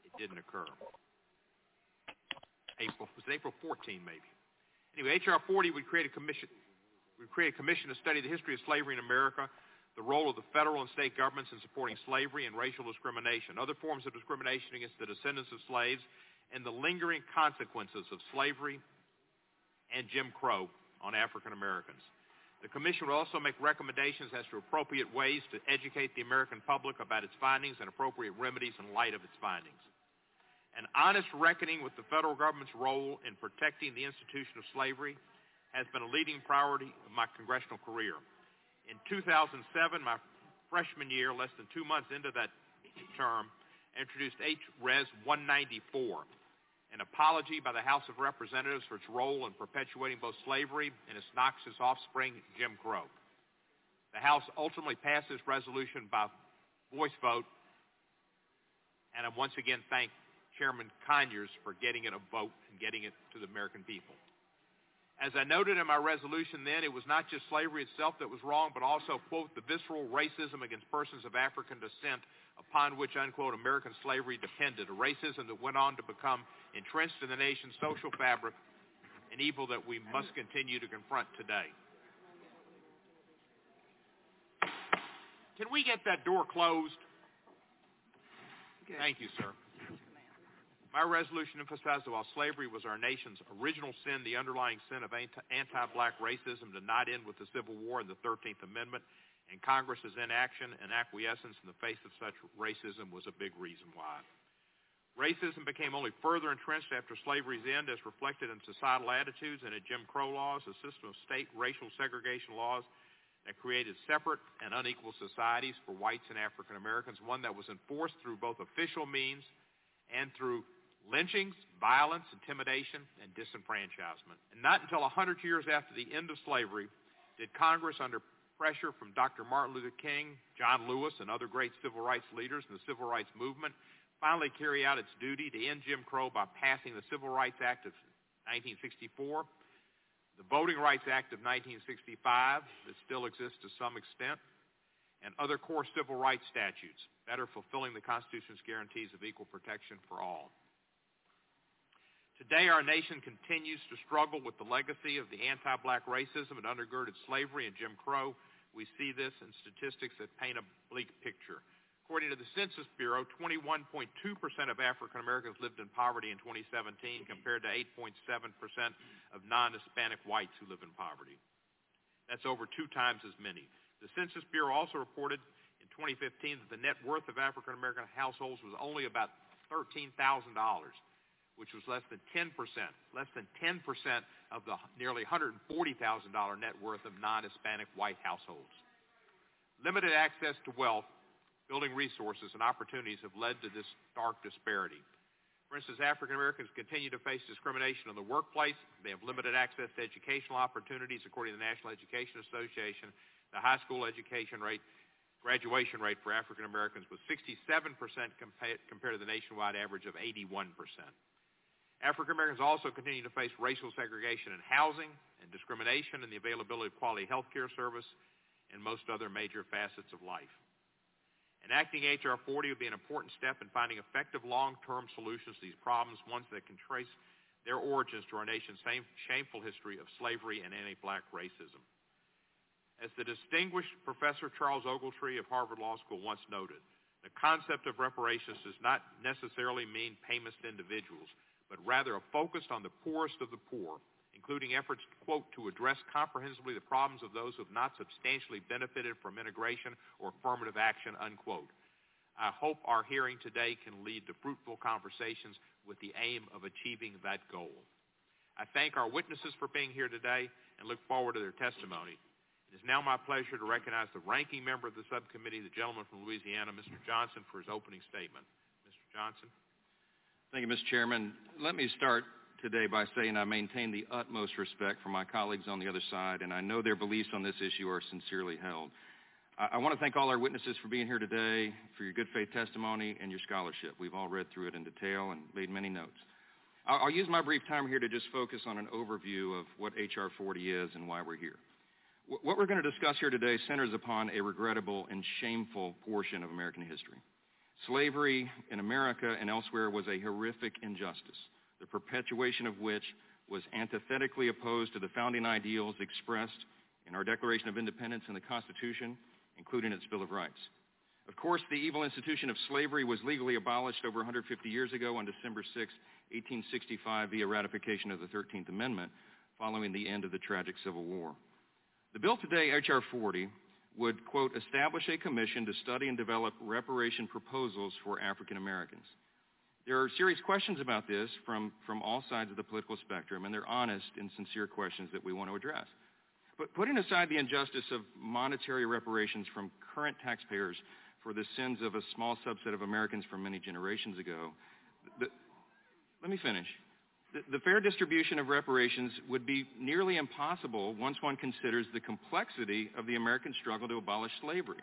G: it didn't occur. April was April 14 maybe. Anyway, HR 40 would create a commission would create a commission to study the history of slavery in America, the role of the federal and state governments in supporting slavery and racial discrimination, other forms of discrimination against the descendants of slaves, and the lingering consequences of slavery and Jim Crow on African Americans. The Commission will also make recommendations as to appropriate ways to educate the American public about its findings and appropriate remedies in light of its findings. An honest reckoning with the federal government's role in protecting the institution of slavery has been a leading priority of my congressional career. In 2007, my freshman year, less than two months into that term, introduced H-Res 194, an apology by the House of Representatives for its role in perpetuating both slavery and its noxious offspring, Jim Crow. The House ultimately passed this resolution by voice vote, and I once again thank Chairman Conyers for getting it a vote and getting it to the American people. As I noted in my resolution then, it was not just slavery itself that was wrong, but also, quote, the visceral racism against persons of African descent upon which, unquote, American slavery depended, a racism that went on to become entrenched in the nation's social fabric, an evil that we must continue to confront today. Can we get that door closed? Thank you, sir. My resolution emphasized that while slavery was our nation's original sin, the underlying sin of anti-black racism did not end with the Civil War and the 13th Amendment and Congress's inaction and acquiescence in the face of such racism was a big reason why. Racism became only further entrenched after slavery's end as reflected in societal attitudes and in Jim Crow laws, a system of state racial segregation laws that created separate and unequal societies for whites and African Americans, one that was enforced through both official means and through lynchings, violence, intimidation, and disenfranchisement. And not until 100 years after the end of slavery did Congress, under pressure from Dr. Martin Luther King, John Lewis, and other great civil rights leaders in the civil rights movement, finally carry out its duty to end Jim Crow by passing the Civil Rights Act of 1964 the Voting Rights Act of 1965 that still exists to some extent, and other core civil rights statutes better fulfilling the Constitution's guarantees of equal protection for all. Today, our nation continues to struggle with the legacy of the anti-black racism that undergirded slavery and Jim Crow. We see this in statistics that paint a bleak picture. According to the Census Bureau, 21.2% of African Americans lived in poverty in 2017 compared to 8.7% of non-Hispanic whites who live in poverty. That's over two times as many. The Census Bureau also reported in 2015 that the net worth of African American households was only about $13,000, which was less than 10%, less than 10% of the nearly $140,000 net worth of non-Hispanic white households. Limited access to wealth building resources and opportunities have led to this stark disparity. For instance, African Americans continue to face discrimination in the workplace. They have limited access to educational opportunities. According to the National Education Association, the high school education rate, graduation rate for African Americans was 67% compared to the nationwide average of 81%. African Americans also continue to face racial segregation in housing and discrimination in the availability of quality health care service and most other major facets of life. Enacting H.R. 40 would be an important step in finding effective long-term solutions to these problems, ones that can trace their origins to our nation's shameful history of slavery and anti-black racism. As the distinguished Professor Charles Ogletree of Harvard Law School once noted, the concept of reparations does not necessarily mean payments to individuals, but rather a focus on the poorest of the poor including efforts, quote, to address comprehensively the problems of those who have not substantially benefited from integration or affirmative action, unquote. I hope our hearing today can lead to fruitful conversations with the aim of achieving that goal. I thank our witnesses for being here today and look forward to their testimony. It is now my pleasure to recognize the ranking member of the subcommittee, the gentleman from Louisiana, Mr. Johnson, for his opening statement. Mr. Johnson.
H: Thank you, Mr. Chairman. Let me start today by saying I maintain the utmost respect for my colleagues on the other side, and I know their beliefs on this issue are sincerely held. I, I want to thank all our witnesses for being here today, for your good faith testimony and your scholarship. We've all read through it in detail and made many notes. I'll, I'll use my brief time here to just focus on an overview of what H.R. 40 is and why we're here. What we're going to discuss here today centers upon a regrettable and shameful portion of American history. Slavery in America and elsewhere was a horrific injustice the perpetuation of which was antithetically opposed to the founding ideals expressed in our Declaration of Independence and the Constitution, including its Bill of Rights. Of course, the evil institution of slavery was legally abolished over 150 years ago on December 6, 1865, via ratification of the 13th Amendment, following the end of the tragic Civil War. The bill today, H.R. 40, would, quote, establish a commission to study and develop reparation proposals for African Americans. There are serious questions about this from, from all sides of the political spectrum, and they're honest and sincere questions that we want to address. But putting aside the injustice of monetary reparations from current taxpayers for the sins of a small subset of Americans from many generations ago, the, let me finish. The, fair distribution of reparations would be nearly impossible once one considers the complexity of the American struggle to abolish slavery.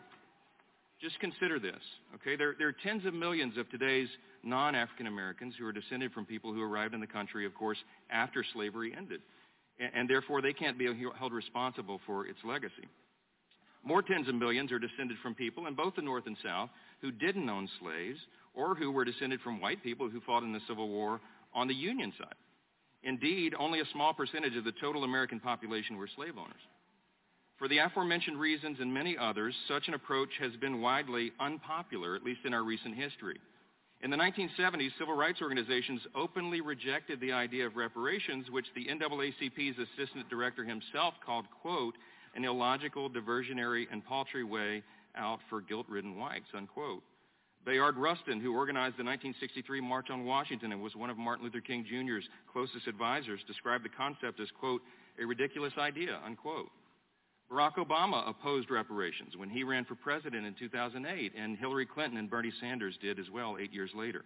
H: Just consider this, okay? There, there are tens of millions of today's non-African Americans who are descended from people who arrived in the country, of course, after slavery ended. And, and therefore, they can't be held responsible for its legacy. More tens of millions are descended from people in both the North and South who didn't own slaves or who were descended from white people who fought in the Civil War on the Union side. Indeed, only a small percentage of the total American population were slave owners. For the aforementioned reasons and many others, such an approach has been widely unpopular, at least in our recent history. In the 1970s, civil rights organizations openly rejected the idea of reparations, which the NAACP's assistant director himself called, quote, an illogical, diversionary, and paltry way out for guilt-ridden whites, unquote. Bayard Rustin, who organized the 1963 March on Washington and was one of Martin Luther King Jr.'s closest advisors, described the concept as, quote, a ridiculous idea, unquote. Barack Obama opposed reparations when he ran for president in 2008, and Hillary Clinton and Bernie Sanders did as well eight years later.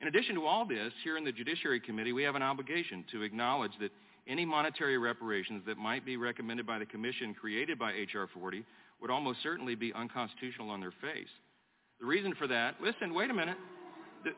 H: In addition to all this, here in the Judiciary Committee, we have an obligation to acknowledge that any monetary reparations that might be recommended by the commission created by H.R. 40 would almost certainly be unconstitutional on their face. The reason for that, listen, wait a minute. The,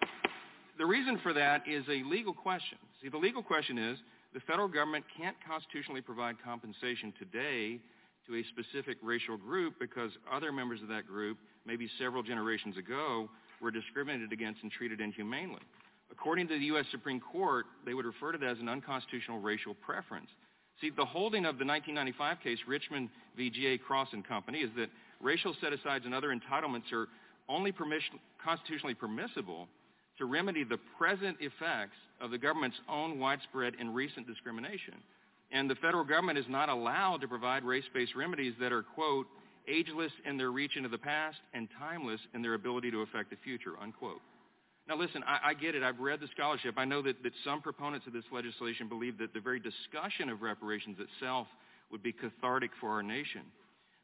H: the reason for that is a legal question. See, the legal question is the federal government can't constitutionally provide compensation today to a specific racial group because other members of that group, maybe several generations ago, were discriminated against and treated inhumanely. According to the U.S. Supreme Court, they would refer to that as an unconstitutional racial preference. See, the holding of the 1995 case, Richmond v. J.A. Croson Company, is that racial set-asides and other entitlements are only permission, constitutionally permissible to remedy the present effects of the government's own widespread and recent discrimination. And the federal government is not allowed to provide race-based remedies that are, quote, ageless in their reach into the past and timeless in their ability to affect the future, unquote. Now listen, I, I get it. I've read the scholarship. I know that, that some proponents of this legislation believe that the very discussion of reparations itself would be cathartic for our nation.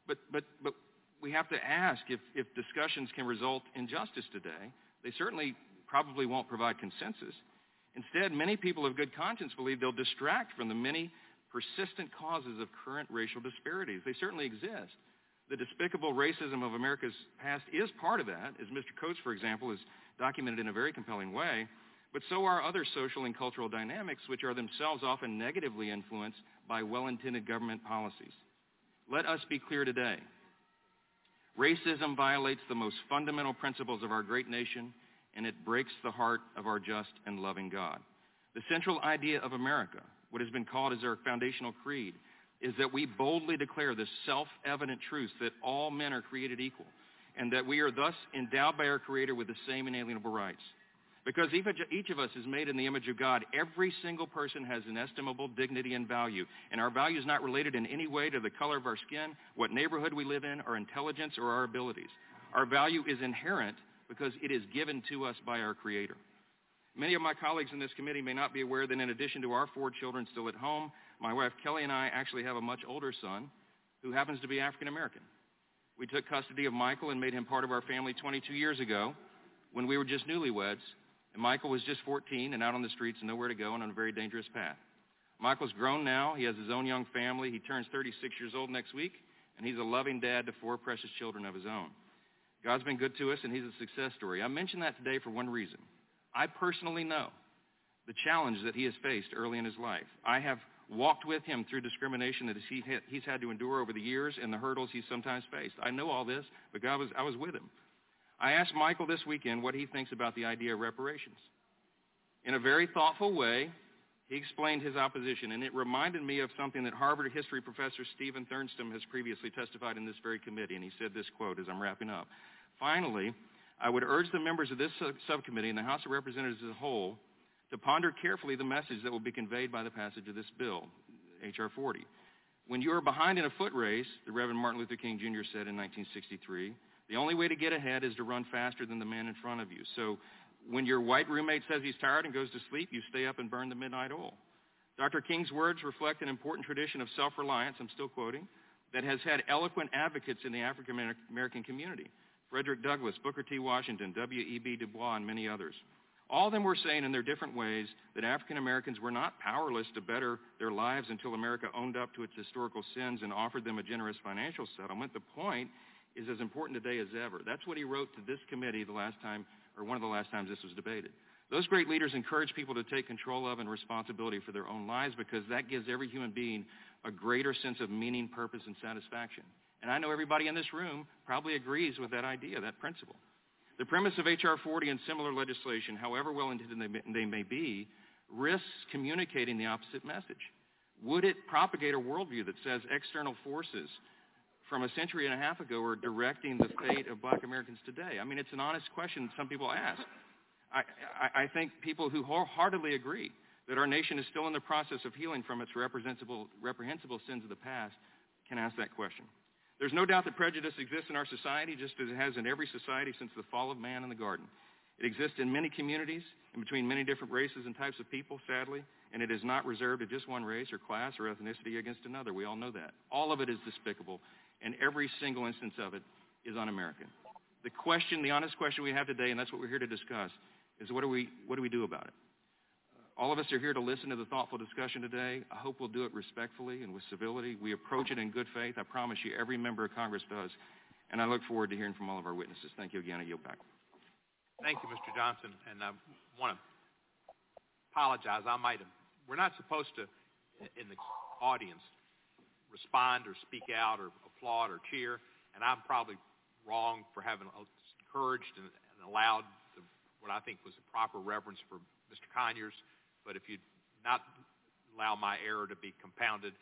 H: But, but, but we have to ask if, if discussions can result in justice today. They certainly probably won't provide consensus. Instead, many people of good conscience believe they'll distract from the many persistent causes of current racial disparities. They certainly exist. The despicable racism of America's past is part of that, as Mr. Coates, for example, has documented in a very compelling way. But so are other social and cultural dynamics, which are themselves often negatively influenced by well-intended government policies. Let us be clear today. Racism violates the most fundamental principles of our great nation and it breaks the heart of our just and loving God. The central idea of America, what has been called as our foundational creed, is that we boldly declare this self-evident truth that all men are created equal and that we are thus endowed by our Creator with the same inalienable rights. Because each of us is made in the image of God, every single person has an estimable dignity and value. And our value is not related in any way to the color of our skin, what neighborhood we live in, our intelligence, or our abilities. Our value is inherent because it is given to us by our Creator. Many of my colleagues in this committee may not be aware that in addition to our four children still at home, my wife Kelly and I actually have a much older son who happens to be African American. We took custody of Michael and made him part of our family 22 years ago when we were just newlyweds, and Michael was just 14 and out on the streets and nowhere to go and on a very dangerous path. Michael's grown now. He has his own young family. He turns 36 years old next week, and he's a loving dad to four precious children of his own. God's been good to us, and he's a success story. I mention that today for one reason. I personally know the challenge that he has faced early in his life. I have walked with him through discrimination that he's had to endure over the years and the hurdles he's sometimes faced. I know all this, but God was, I was with him. I asked Michael this weekend what he thinks about the idea of reparations. In a very thoughtful way, he explained his opposition, and it reminded me of something that Harvard history professor Stephan Thernstrom has previously testified in this very committee, and he said this quote as I'm wrapping up. Finally, I would urge the members of this subcommittee and the House of Representatives as a whole to ponder carefully the message that will be conveyed by the passage of this bill, H.R. 40. When you are behind in a foot race, the Reverend Martin Luther King Jr. said in 1963, the only way to get ahead is to run faster than the man in front of you. So when your white roommate says he's tired and goes to sleep, you stay up and burn the midnight oil. Dr. King's words reflect an important tradition of self-reliance, I'm still quoting, that has had eloquent advocates in the African American community. Frederick Douglass, Booker T. Washington, W.E.B. Du Bois, and many others. All of them were saying in their different ways that African Americans were not powerless to better their lives until America owned up to its historical sins and offered them a generous financial settlement. The point is as important today as ever. That's what he wrote to this committee the last time or one of the last times this was debated. Those great leaders encourage people to take control of and responsibility for their own lives because that gives every human being a greater sense of meaning, purpose, and satisfaction. And I know everybody in this room probably agrees with that idea, that principle. The premise of H.R. 40 and similar legislation, however well-intended they may be, risks communicating the opposite message. Would it propagate a worldview that says external forces from a century and a half ago are directing the fate of black Americans today? I mean, it's an honest question some people ask. I, I, I think people who wholeheartedly agree that our nation is still in the process of healing from its reprehensible, reprehensible sins of the past can ask that question. There's no doubt that prejudice exists in our society just as it has in every society since the fall of man in the garden. It exists in many communities and between many different races and types of people, sadly, and it is not reserved to just one race or class or ethnicity against another. We all know that. All of it is despicable, and every single instance of it is un-American. The question, the honest question we have today, and that's what we're here to discuss, is what do we, what do, we do about it? Uh, all of us are here to listen to the thoughtful discussion today. I hope we'll do it respectfully and with civility. We approach it in good faith. I promise you every member of Congress does. And I look forward to hearing from all of our witnesses. Thank you again. I yield back.
G: Thank you, Mr. Johnson. And I want to apologize. I might have, we're not supposed to, in the audience, respond or speak out or applaud or cheer. And I'm probably wrong for having encouraged and, and allowed the, what I think was a proper reverence for Mr. Conyers. But if you'd not allow my error to be compounded,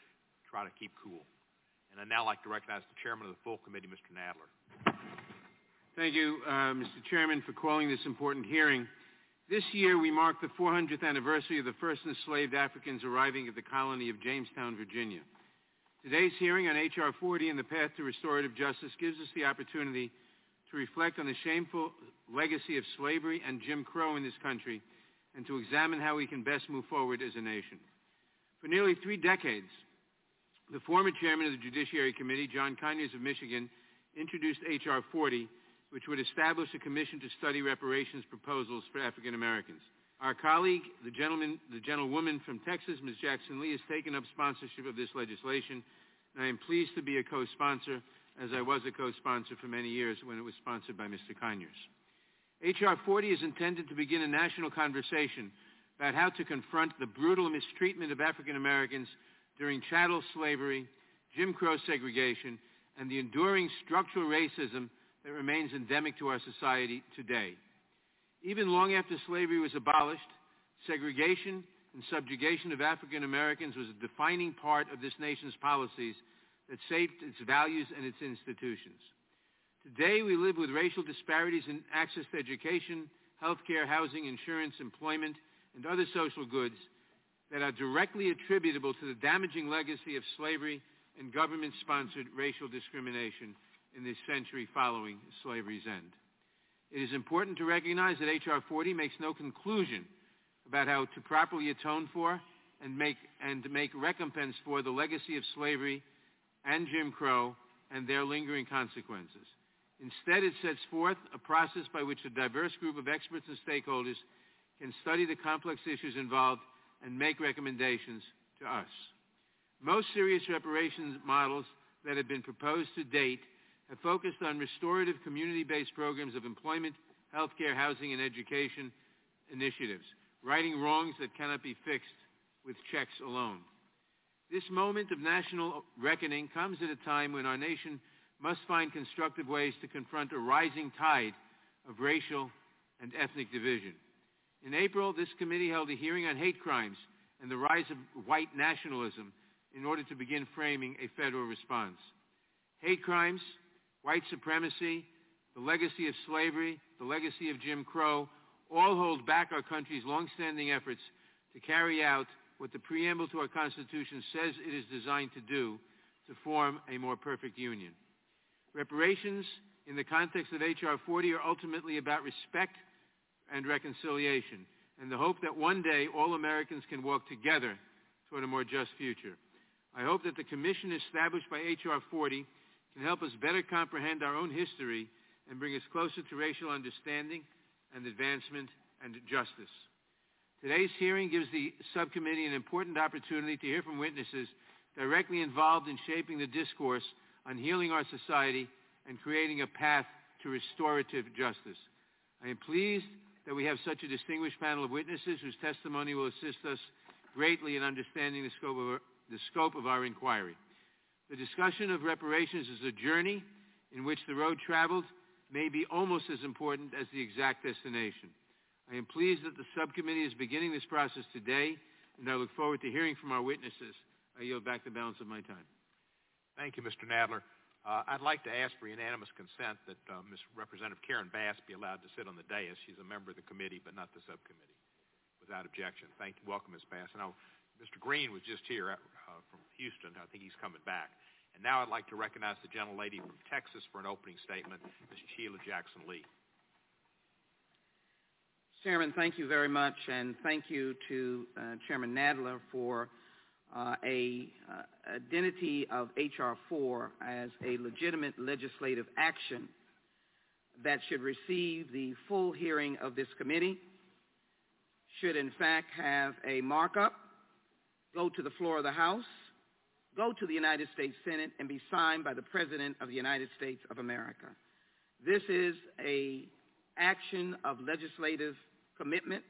G: try to keep cool. And I'd now like to recognize the chairman of the full committee, Mr. Nadler.
I: Thank you, uh, Mr. Chairman, for calling this important hearing. This year, we mark the 400th anniversary of the first enslaved Africans arriving at the colony of Jamestown, Virginia. Today's hearing on H.R. 40 and the path to restorative justice gives us the opportunity to reflect on the shameful legacy of slavery and Jim Crow in this country and to examine how we can best move forward as a nation. For nearly three decades, the former chairman of the Judiciary Committee, John Conyers of Michigan, introduced H.R. 40, which would establish a commission to study reparations proposals for African Americans. Our colleague, the, gentleman, the gentlewoman from Texas, Ms. Jackson Lee, has taken up sponsorship of this legislation, and I am pleased to be a co-sponsor, as I was a co-sponsor for many years when it was sponsored by Mr. Conyers. H.R. 40 is intended to begin a national conversation about how to confront the brutal mistreatment of African Americans during chattel slavery, Jim Crow segregation, and the enduring structural racism that remains endemic to our society today. Even long after slavery was abolished, segregation and subjugation of African Americans was a defining part of this nation's policies that shaped its values and its institutions. Today, we live with racial disparities in access to education, healthcare, housing, insurance, employment, and other social goods that are directly attributable to the damaging legacy of slavery and government-sponsored racial discrimination in the century following slavery's end. It is important to recognize that H.R. 40 makes no conclusion about how to properly atone for and make, and make recompense for the legacy of slavery and Jim Crow and their lingering consequences. Instead, it sets forth a process by which a diverse group of experts and stakeholders can study the complex issues involved and make recommendations to us. Most serious reparations models that have been proposed to date have focused on restorative community-based programs of employment, healthcare, housing, and education initiatives, righting wrongs that cannot be fixed with checks alone. This moment of national reckoning comes at a time when our nation must find constructive ways to confront a rising tide of racial and ethnic division. In April, this committee held a hearing on hate crimes and the rise of white nationalism in order to begin framing a federal response. Hate crimes, white supremacy, the legacy of slavery, the legacy of Jim Crow, all hold back our country's longstanding efforts to carry out what the preamble to our Constitution says it is designed to do to form a more perfect union. Reparations in the context of H.R. 40 are ultimately about respect and reconciliation and the hope that one day all Americans can walk together toward a more just future. I hope that the commission established by H.R. 40 can help us better comprehend our own history and bring us closer to racial understanding and advancement and justice. Today's hearing gives the subcommittee an important opportunity to hear from witnesses directly involved in shaping the discourse on healing our society and creating a path to restorative justice. I am pleased that we have such a distinguished panel of witnesses whose testimony will assist us greatly in understanding the scope of our, the scope of our inquiry. The discussion of reparations is a journey in which the road traveled may be almost as important as the exact destination. I am pleased that the subcommittee is beginning this process today, and I look forward to hearing from our witnesses. I yield back the balance of my time.
G: Thank you, Mr. Nadler. Uh, I'd like to ask for unanimous consent that uh, Ms. Representative Karen Bass be allowed to sit on the dais. She's a member of the committee, but not the subcommittee. Without objection. Thank you. Welcome, Ms. Bass. And Mr. Green was just here uh, from Houston. I think he's coming back. And now I'd like to recognize the gentlelady from Texas for an opening statement, Ms. Sheila Jackson Lee.
J: Chairman, thank you very much, and thank you to uh, Chairman Nadler for uh, a uh, identity of H.R. 4 as a legitimate legislative action that should receive the full hearing of this committee, should in fact have a markup, go to the floor of the House, go to the United States Senate, and be signed by the President of the United States of America. This is a action of legislative commitment,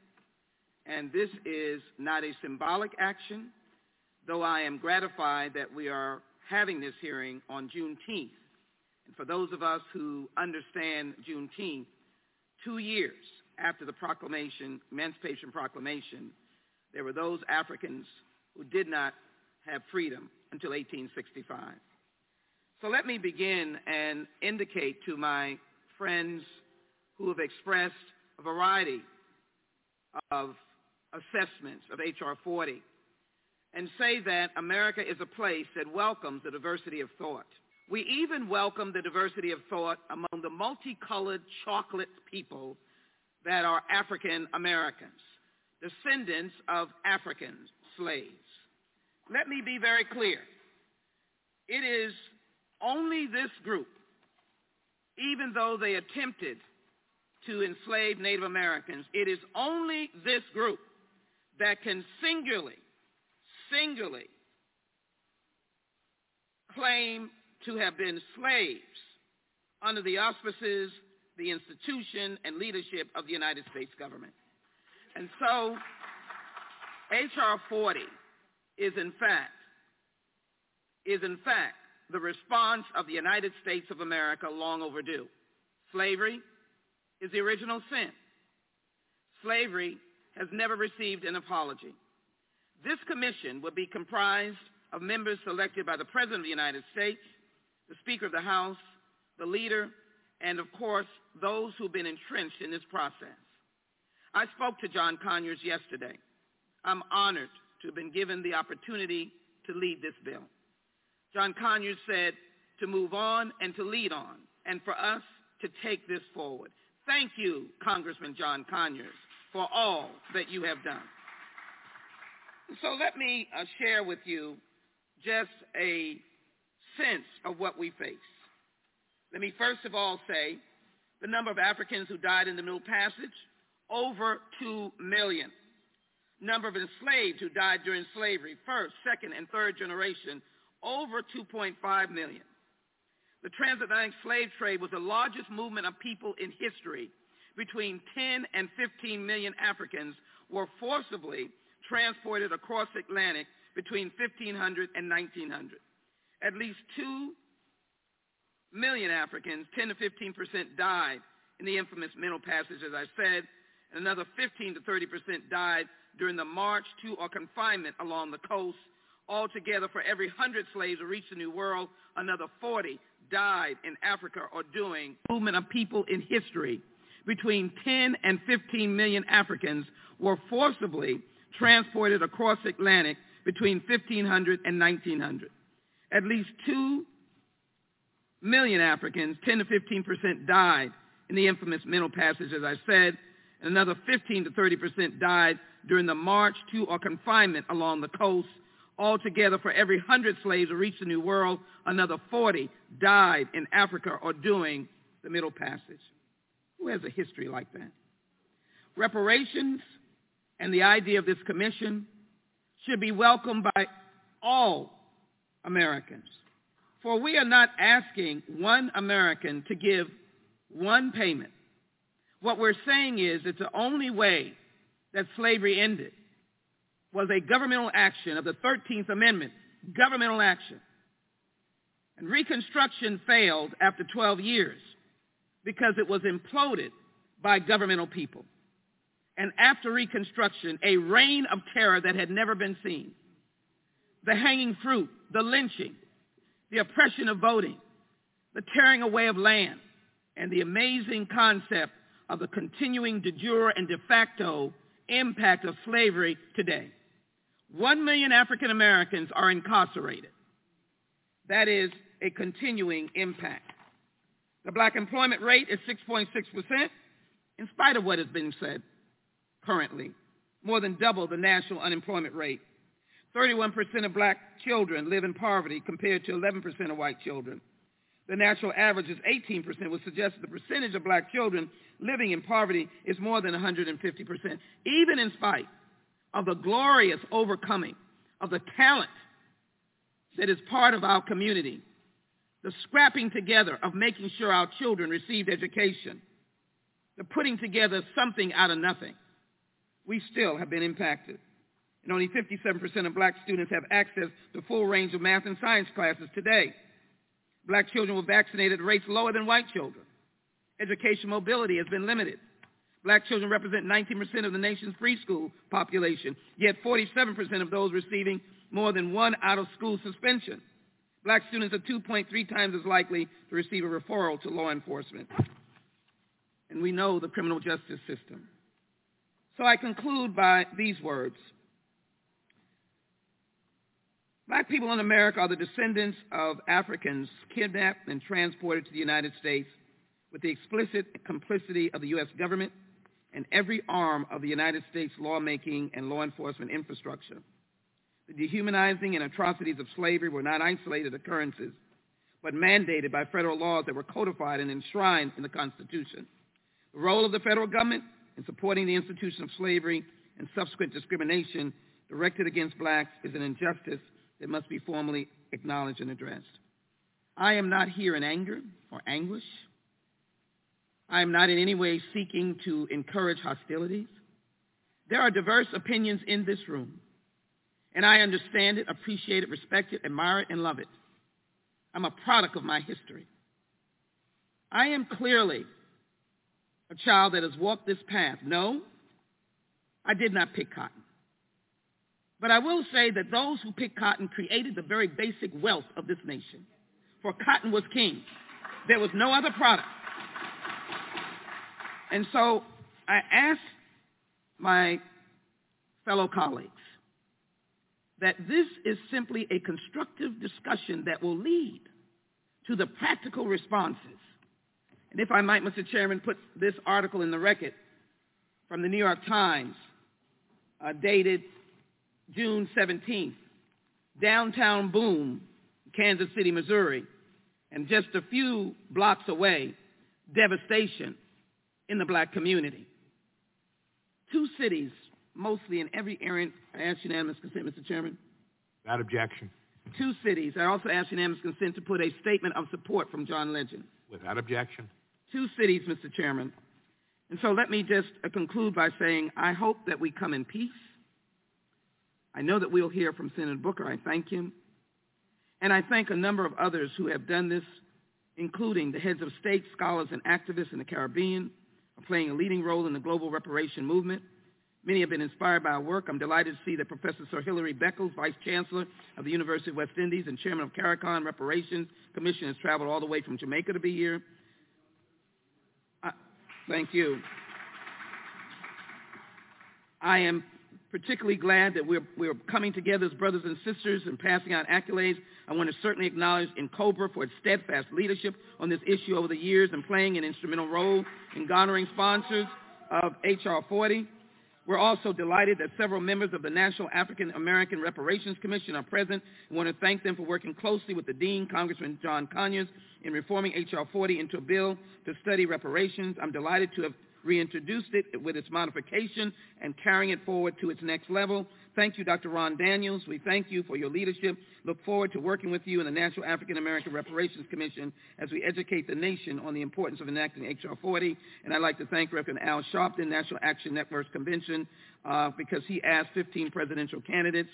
J: and this is not a symbolic action, though I am gratified that we are having this hearing on Juneteenth. And for those of us who understand Juneteenth, two years after the proclamation, Emancipation Proclamation, there were those Africans who did not have freedom until 1865. So let me begin and indicate to my friends who have expressed a variety of assessments of H.R. 40 and say that America is a place that welcomes the diversity of thought. We even welcome the diversity of thought among the multicolored chocolate people that are African Americans, descendants of African slaves. Let me be very clear. It is only this group, even though they attempted to enslave Native Americans, it is only this group that can singularly, singularly claim to have been slaves under the auspices, the institution, and leadership of the United States government. And so H.R. 40 is in fact, is in fact the response of the United States of America long overdue. Slavery is the original sin. Slavery has never received an apology. This commission will be comprised of members selected by the President of the United States, the Speaker of the House, the leader, and of course, those who've been entrenched in this process. I spoke to John Conyers yesterday. I'm honored to have been given the opportunity to lead this bill. John Conyers said to move on and to lead on, and for us to take this forward. Thank you, Congressman John Conyers, for all that you have done. So let me uh, share with you just a sense of what we face. Let me first of all say the number of Africans who died in the Middle Passage, over 2 million. Number of enslaved who died during slavery, first, second, and third generation, over 2.5 million. The transatlantic slave trade was the largest movement of people in history. Between 10 and 15 million Africans were forcibly transported across the Atlantic between 1500 and 1900. At least 2 million Africans, 10 to 15 percent, died in the infamous Middle Passage, as I said, and another 15 to 30 percent died during the march to or confinement along the coast. Altogether, for every 100 slaves who reached the New World, another 40 died in Africa or doing movement of people in history. Between 10 and 15 million Africans were forcibly transported across the Atlantic between 1500 and 1900. At least 2 million Africans, 10 to 15 percent, died in the infamous Middle Passage, as I said, and another 15 to 30 percent died during the march to or confinement along the coast. Altogether, for every 100 slaves who reached the New World, another 40 died in Africa or during the Middle Passage. Who has a history like that? Reparations and the idea of this commission should be welcomed by all Americans. For we are not asking one American to give one payment. What we're saying is it's the only way that slavery ended was a governmental action of the 13th Amendment, governmental action. And Reconstruction failed after 12 years because it was imploded by governmental people. And after Reconstruction, a reign of terror that had never been seen. The hanging fruit, the lynching, the oppression of voting, the tearing away of land, and the amazing concept of the continuing de jure and de facto impact of slavery today. One million African Americans are incarcerated. That is a continuing impact. The black employment rate is 6.6%, in spite of what has been said. currently, more than double the national unemployment rate. 31% of black children live in poverty compared to 11% of white children. The national average is 18%, which suggests the percentage of black children living in poverty is more than 150%, even in spite of the glorious overcoming of the talent that is part of our community, the scrapping together of making sure our children received education, the putting together something out of nothing, we still have been impacted. And only 57% of black students have access to full range of math and science classes today. Black children were vaccinated at rates lower than white children. Education mobility has been limited. Black children represent 19% of the nation's preschool population, yet 47% of those receiving more than one out-of-school suspension. Black students are 2.3 times as likely to receive a referral to law enforcement. And we know the criminal justice system. So I conclude by these words. Black people in America are the descendants of Africans kidnapped and transported to the United States with the explicit complicity of the U.S. government and every arm of the United States lawmaking and law enforcement infrastructure. The dehumanizing and atrocities of slavery were not isolated occurrences, but mandated by federal laws that were codified and enshrined in the Constitution. The role of the federal government in supporting the institution of slavery and subsequent discrimination directed against blacks is an injustice that must be formally acknowledged and addressed. I am not here in anger or anguish. I am not in any way seeking to encourage hostilities. There are diverse opinions in this room, and I understand it, appreciate it, respect it, admire it, and love it. I'm a product of my history. I am clearly a child that has walked this path. No, I did not pick cotton. But I will say that those who picked cotton created the very basic wealth of this nation. For cotton was king. There was no other product. And so I ask my fellow colleagues that this is simply a constructive discussion that will lead to the practical responses. And if I might, Mr. Chairman, put this article in the record from the New York Times, uh, dated June 17th. Downtown boom, Kansas City, Missouri. And just a few blocks away, devastation in the black community. Two cities, mostly in every area. I ask unanimous consent, Mr. Chairman.
G: Without objection.
J: Two cities. I also ask unanimous consent to put a statement of support from John Legend.
G: Without objection.
J: Two cities, Mr. Chairman. And so let me just uh, conclude by saying I hope that we come in peace. I know that we'll hear from Senator Booker. I thank him. And I thank a number of others who have done this, including the heads of state, scholars, and activists in the Caribbean, playing a leading role in the global reparation movement. Many have been inspired by our work. I'm delighted to see that Professor Sir Hilary Beckles, Vice Chancellor of the University of West Indies and Chairman of CARICOM Reparations Commission, has traveled all the way from Jamaica to be here. I, thank you. I am particularly glad that we're, we're coming together as brothers and sisters and passing out accolades. I want to certainly acknowledge NCOBRA for its steadfast leadership on this issue over the years and playing an instrumental role in garnering sponsors of H.R. 40. We're also delighted that several members of the National African American Reparations Commission are present. I want to thank them for working closely with the Dean, Congressman John Conyers, in reforming H.R. 40 into a bill to study reparations. I'm delighted to have reintroduced it with its modification and carrying it forward to its next level. Thank you, Dr. Ron Daniels. We thank you for your leadership. Look forward to working with you in the National African American Reparations Commission as we educate the nation on the importance of enacting H.R. 40. And I'd like to thank Reverend Al Sharpton, National Action Network's convention, uh, because he asked 15 presidential candidates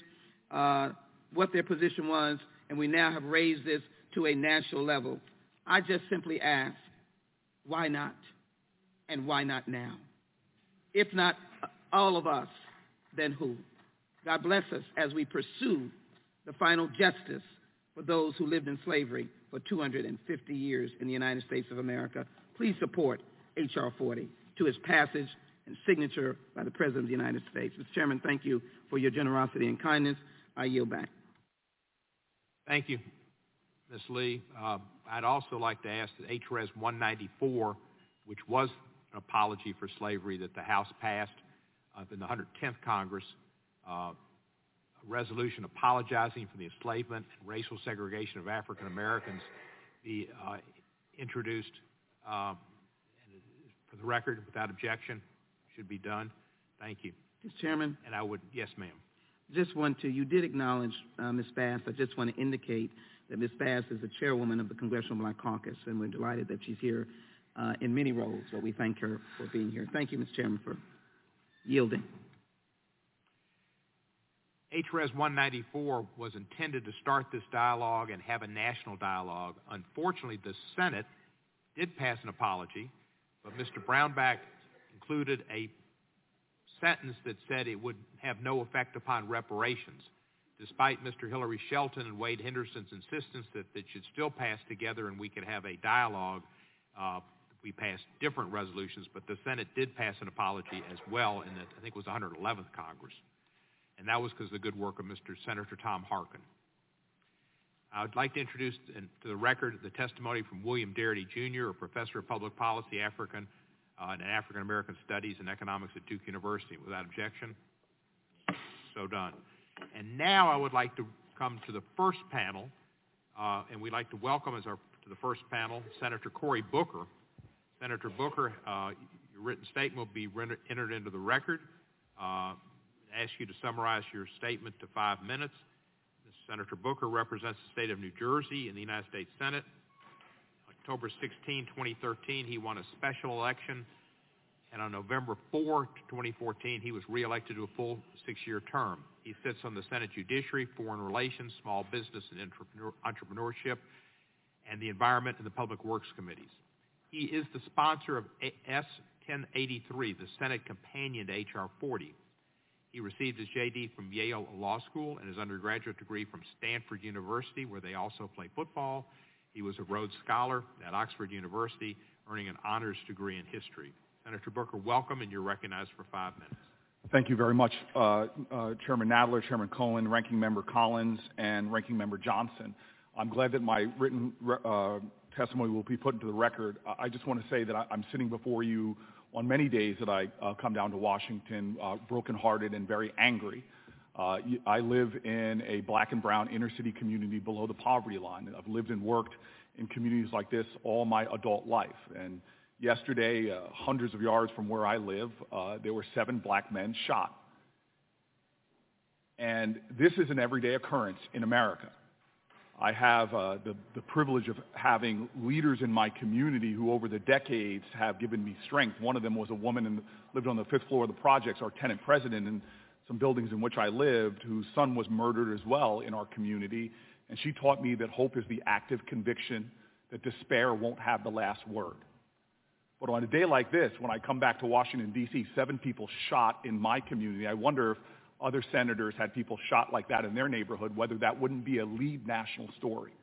J: uh, what their position was, and we now have raised this to a national level. I just simply ask, why not? And why not now? If not all of us, then who? God bless us as we pursue the final justice for those who lived in slavery for 250 years in the United States of America. Please support H.R. 40 to its passage and signature by the President of the United States. Mr. Chairman, thank you for your generosity and kindness. I yield back.
G: Thank you, Ms. Lee. Uh, I'd also like to ask that HRS 194, which was apology for slavery that the House passed uh, in the 110th Congress, uh, a resolution apologizing for the enslavement and racial segregation of African Americans be uh, introduced um, for the record without objection should be done. Thank you.
J: Mr. Chairman?
G: And I would, yes, ma'am.
J: Just want to, you did acknowledge uh, Ms. Bass. I just want to indicate that Ms. Bass is the chairwoman of the Congressional Black Caucus, and we're delighted that she's here uh, in many roles. but we thank her for being here. Thank you, Mr. Chairman, for yielding.
G: HRES 194 was intended to start this dialogue and have a national dialogue. Unfortunately, the Senate did pass an apology, but Mr. Brownback included a sentence that said it would have no effect upon reparations, despite Mr. Hilary Shelton and Wade Henderson's insistence that it should still pass together and we could have a dialogue. Uh, we passed different resolutions, but the Senate did pass an apology as well in the, I think it was 111th Congress and that was because of the good work of Mr. Senator Tom Harkin. I would like to introduce to the record the testimony from William Darity, Jr., a professor of public policy, African uh, and African American Studies and Economics at Duke University. Without objection, so done. And now I would like to come to the first panel, uh, and we'd like to welcome as our to the first panel Senator Cory Booker. Senator Booker, uh, your written statement will be entered into the record. Uh, ask you to summarize your statement to five minutes. Senator Booker represents the state of New Jersey in the United States Senate. October 16, 2013, he won a special election, and on November 4, 2014, he was reelected to a full six-year term. He sits on the Senate Judiciary, Foreign Relations, Small Business and Entrepreneurship, and the Environment and the Public Works Committees. He is the sponsor of S 1083, the Senate companion to H.R. 40. He received his JD from Yale Law School and his undergraduate degree from Stanford University, where they also play football. He was a Rhodes Scholar at Oxford University, earning an honors degree in history. Senator Booker, welcome, and you're recognized for five minutes.
K: Thank you very much, uh, uh, Chairman Nadler, Chairman Cohen, Ranking Member Collins, and Ranking Member Johnson. I'm glad that my written uh, testimony will be put into the record. I just want to say that I'm sitting before you on many days that I uh, come down to Washington uh, brokenhearted and very angry. Uh, I live in a black and brown inner city community below the poverty line. I've lived and worked in communities like this all my adult life. And yesterday, uh, hundreds of yards from where I live, uh, there were seven black men shot. And this is an everyday occurrence in America. I have uh, the, the privilege of having leaders in my community who over the decades have given me strength. One of them was a woman and lived on the fifth floor of the projects, our tenant president in some buildings in which I lived, whose son was murdered as well in our community. And she taught me that hope is the active conviction that despair won't have the last word. But on a day like this, when I come back to Washington, D.C., seven people shot in my community, I wonder if other senators had people shot like that in their neighborhood, whether that wouldn't be a lead national story.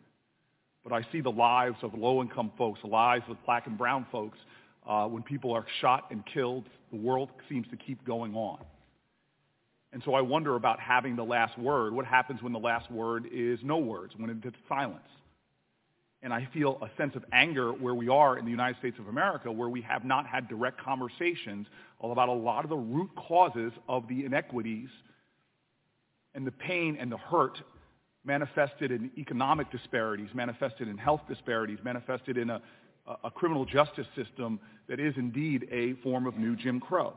K: But I see the lives of low-income folks, the lives of black and brown folks. Uh, when people are shot and killed, the world seems to keep going on. And so I wonder about having the last word. What happens when the last word is no words, when it's silence? And I feel a sense of anger where we are in the United States of America, where we have not had direct conversations about a lot of the root causes of the inequities and the pain and the hurt manifested in economic disparities, manifested in health disparities, manifested in a, a criminal justice system that is indeed a form of new Jim Crow.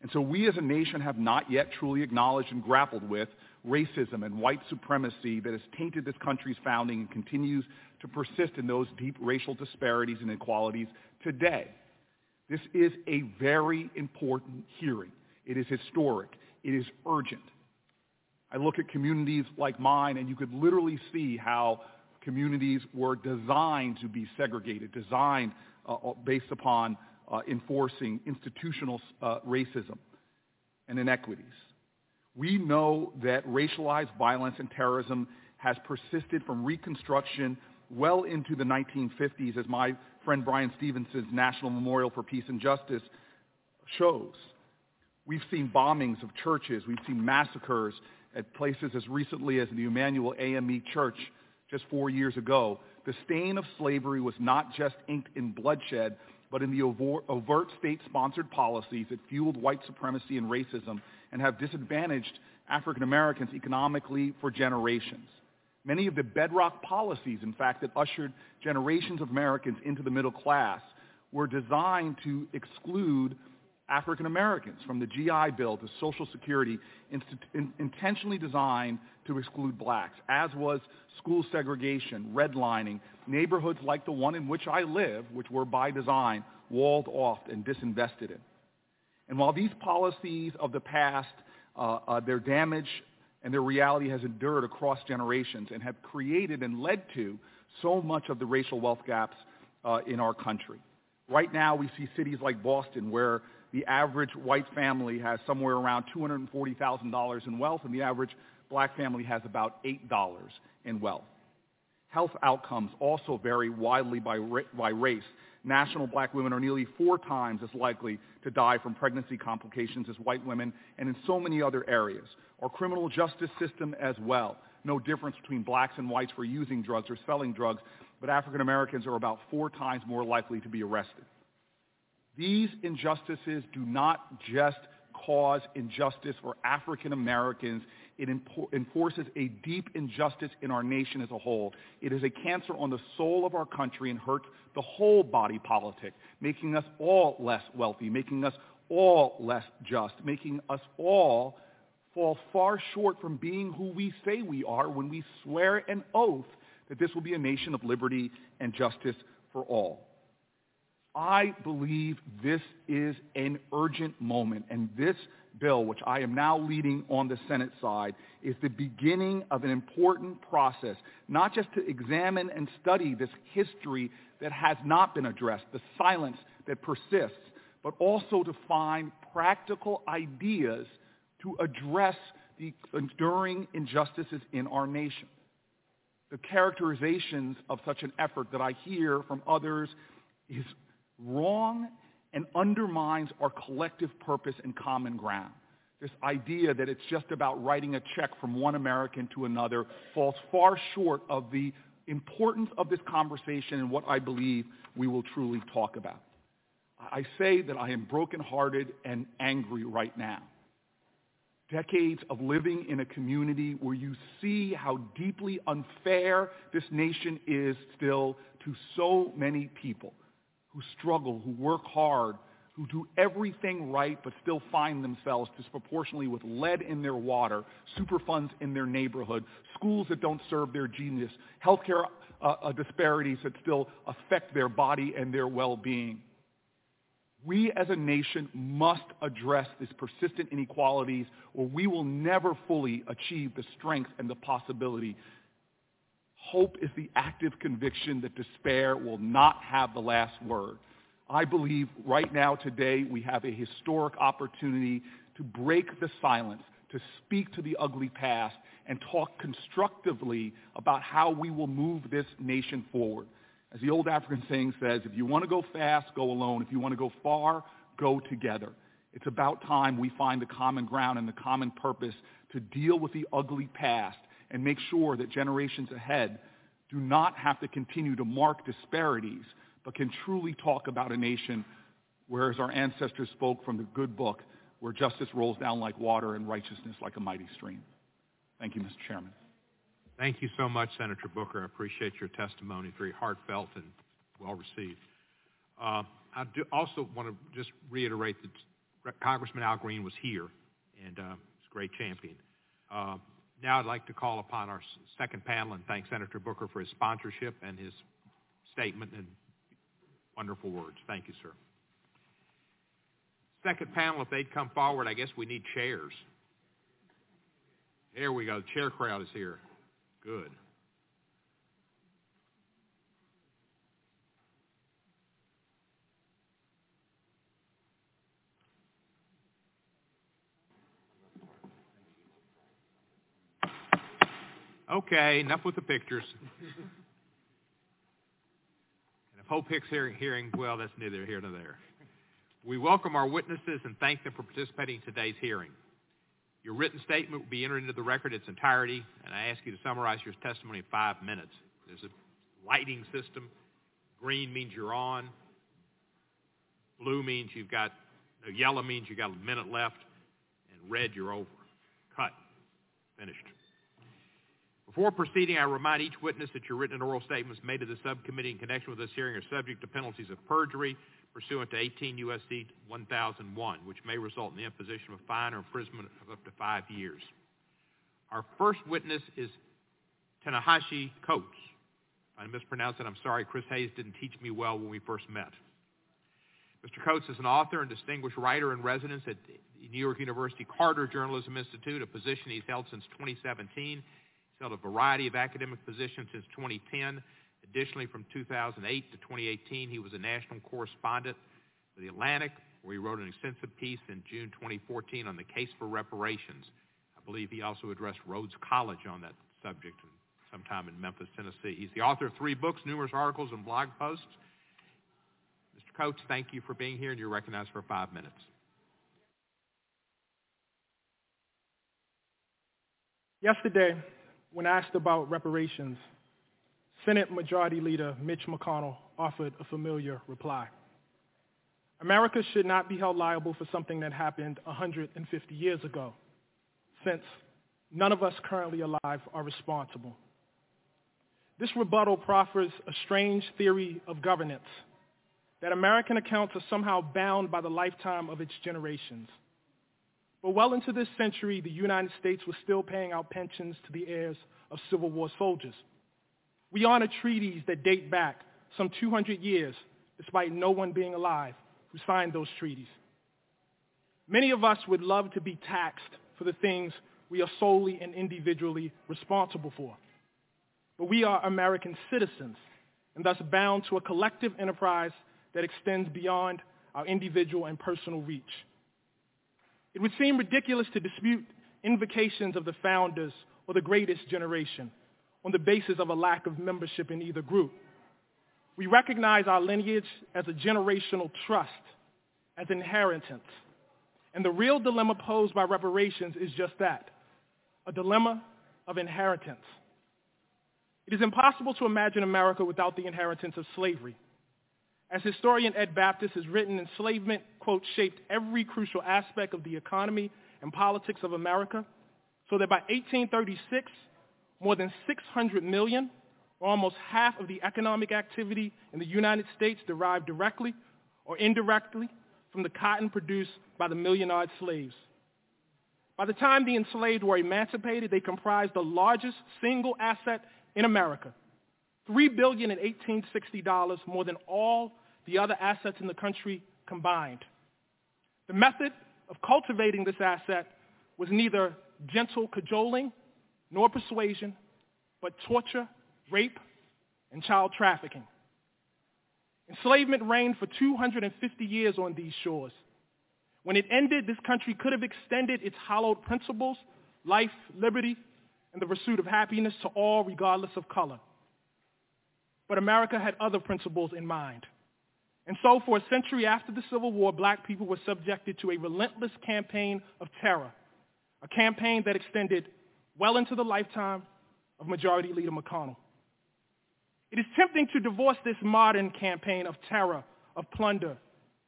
K: And so we as a nation have not yet truly acknowledged and grappled with racism and white supremacy that has tainted this country's founding and continues to persist in those deep racial disparities and inequalities today. This is a very important hearing. It is historic. It is urgent. I look at communities like mine, and you could literally see how communities were designed to be segregated, designed uh, uh, based upon uh, enforcing institutional uh, racism and inequities. We know that racialized violence and terrorism has persisted from Reconstruction well into the 1950s, as my friend Bryan Stevenson's National Memorial for Peace and Justice shows. We've seen bombings of churches. We've seen massacres at places as recently as the Emanuel AME Church just four years ago. The stain of slavery was not just inked in bloodshed, but in the overt state-sponsored policies that fueled white supremacy and racism and have disadvantaged African Americans economically for generations. Many of the bedrock policies, in fact, that ushered generations of Americans into the middle class were designed to exclude African Americans from the GI Bill to Social Security, in, intentionally designed to exclude blacks, as was school segregation, redlining, neighborhoods like the one in which I live, which were by design walled off and disinvested in. And while these policies of the past, uh, uh, their damage and their reality has endured across generations and have created and led to so much of the racial wealth gaps uh, in our country. Right now, we see cities like Boston where the average white family has somewhere around $240,000 in wealth, and the average black family has about $8 in wealth. Health outcomes also vary widely by, by race. National black women are nearly four times as likely to die from pregnancy complications as white women, and in so many other areas. Our criminal justice system as well. No difference between blacks and whites for using drugs or selling drugs, but African Americans are about four times more likely to be arrested. These injustices do not just cause injustice for African Americans. It enforces a deep injustice in our nation as a whole. It is a cancer on the soul of our country and hurts the whole body politic, making us all less wealthy, making us all less just, making us all fall far short from being who we say we are when we swear an oath that this will be a nation of liberty and justice for all. I believe this is an urgent moment, and this bill, which I am now leading on the Senate side, is the beginning of an important process, not just to examine and study this history that has not been addressed, the silence that persists, but also to find practical ideas to address the enduring injustices in our nation. The characterizations of such an effort that I hear from others is wrong and undermines our collective purpose and common ground. This idea that it's just about writing a check from one American to another falls far short of the importance of this conversation and what I believe we will truly talk about. I say that I am brokenhearted and angry right now. Decades of living in a community where you see how deeply unfair this nation is still to so many people who struggle, who work hard, who do everything right but still find themselves disproportionately with lead in their water, superfunds in their neighborhood, schools that don't serve their genius, healthcare uh, uh, disparities that still affect their body and their well-being. We as a nation must address these persistent inequalities or we will never fully achieve the strength and the possibility Hope is the active conviction that despair will not have the last word. I believe right now, today, we have a historic opportunity to break the silence, to speak to the ugly past, and talk constructively about how we will move this nation forward. As the old African saying says, if you want to go fast, go alone. If you want to go far, go together. It's about time we find the common ground and the common purpose to deal with the ugly past and make sure that generations ahead do not have to continue to mark disparities, but can truly talk about a nation where, as our ancestors spoke from the good book, where justice rolls down like water and righteousness like a mighty stream. Thank you, Mr. Chairman.
G: Thank you so much, Senator Booker. I appreciate your testimony. Very heartfelt and well received. Uh, I also want to just reiterate that Congressman Al Green was here, and uh, he's a great champion. Uh, now I'd like to call upon our second panel and thank Senator Booker for his sponsorship and his statement and wonderful words. Thank you, sir. Second panel, if they'd come forward, I guess we need chairs. There we go. The chair crowd is here. Good. Okay, enough with the pictures. and if Hope Hicks hearing, hearing, well, that's neither here nor there. We welcome our witnesses and thank them for participating in today's hearing. Your written statement will be entered into the record in its entirety, and I ask you to summarize your testimony in five minutes. There's a lighting system. Green means you're on. Blue means you've got, no, yellow means you've got a minute left, and red, you're over. Cut. Finished. Before proceeding, I remind each witness that your written and oral statements made to the subcommittee in connection with this hearing are subject to penalties of perjury pursuant to 18 U.S.C. 1001, which may result in the imposition of a fine or imprisonment of up to five years. Our first witness is Tanahashi Coates. I mispronounced it, I'm sorry. Chris Hayes didn't teach me well when we first met. Mr. Coates is an author and distinguished writer in residence at New York University Carter Journalism Institute, a position he's held since 2017. Held a variety of academic positions since 2010. Additionally, from 2008 to 2018, he was a national correspondent for The Atlantic, where he wrote an extensive piece in June 2014 on the case for reparations. I believe he also addressed Rhodes College on that subject sometime in Memphis, Tennessee. He's the author of three books, numerous articles, and blog posts. Mr. Coates, thank you for being here, and you're recognized for five minutes.
L: Yesterday, when asked about reparations, Senate Majority Leader Mitch McConnell offered a familiar reply. America should not be held liable for something that happened 150 years ago, since none of us currently alive are responsible. This rebuttal proffers a strange theory of governance that American accounts are somehow bound by the lifetime of its generations. But well into this century, the United States was still paying out pensions to the heirs of Civil War soldiers. We honor treaties that date back some 200 years, despite no one being alive who signed those treaties. Many of us would love to be taxed for the things we are solely and individually responsible for. But we are American citizens and thus bound to a collective enterprise that extends beyond our individual and personal reach. It would seem ridiculous to dispute invocations of the founders or the greatest generation on the basis of a lack of membership in either group. We recognize our lineage as a generational trust, as inheritance. And the real dilemma posed by reparations is just that, a dilemma of inheritance. It is impossible to imagine America without the inheritance of slavery. As historian Ed Baptist has written, enslavement, quote, shaped every crucial aspect of the economy and politics of America, so that by 1836, more than 600 million, or almost half of the economic activity in the United States derived directly or indirectly from the cotton produced by the million-odd slaves. By the time the enslaved were emancipated, they comprised the largest single asset in America, $3 billion in 1860 dollars, more than all the other assets in the country combined. The method of cultivating this asset was neither gentle cajoling nor persuasion, but torture, rape, and child trafficking. Enslavement reigned for 250 years on these shores. When it ended, this country could have extended its hallowed principles, life, liberty, and the pursuit of happiness to all regardless of color. But America had other principles in mind. And so for a century after the Civil War, black people were subjected to a relentless campaign of terror, a campaign that extended well into the lifetime of Majority Leader McConnell. It is tempting to divorce this modern campaign of terror, of plunder,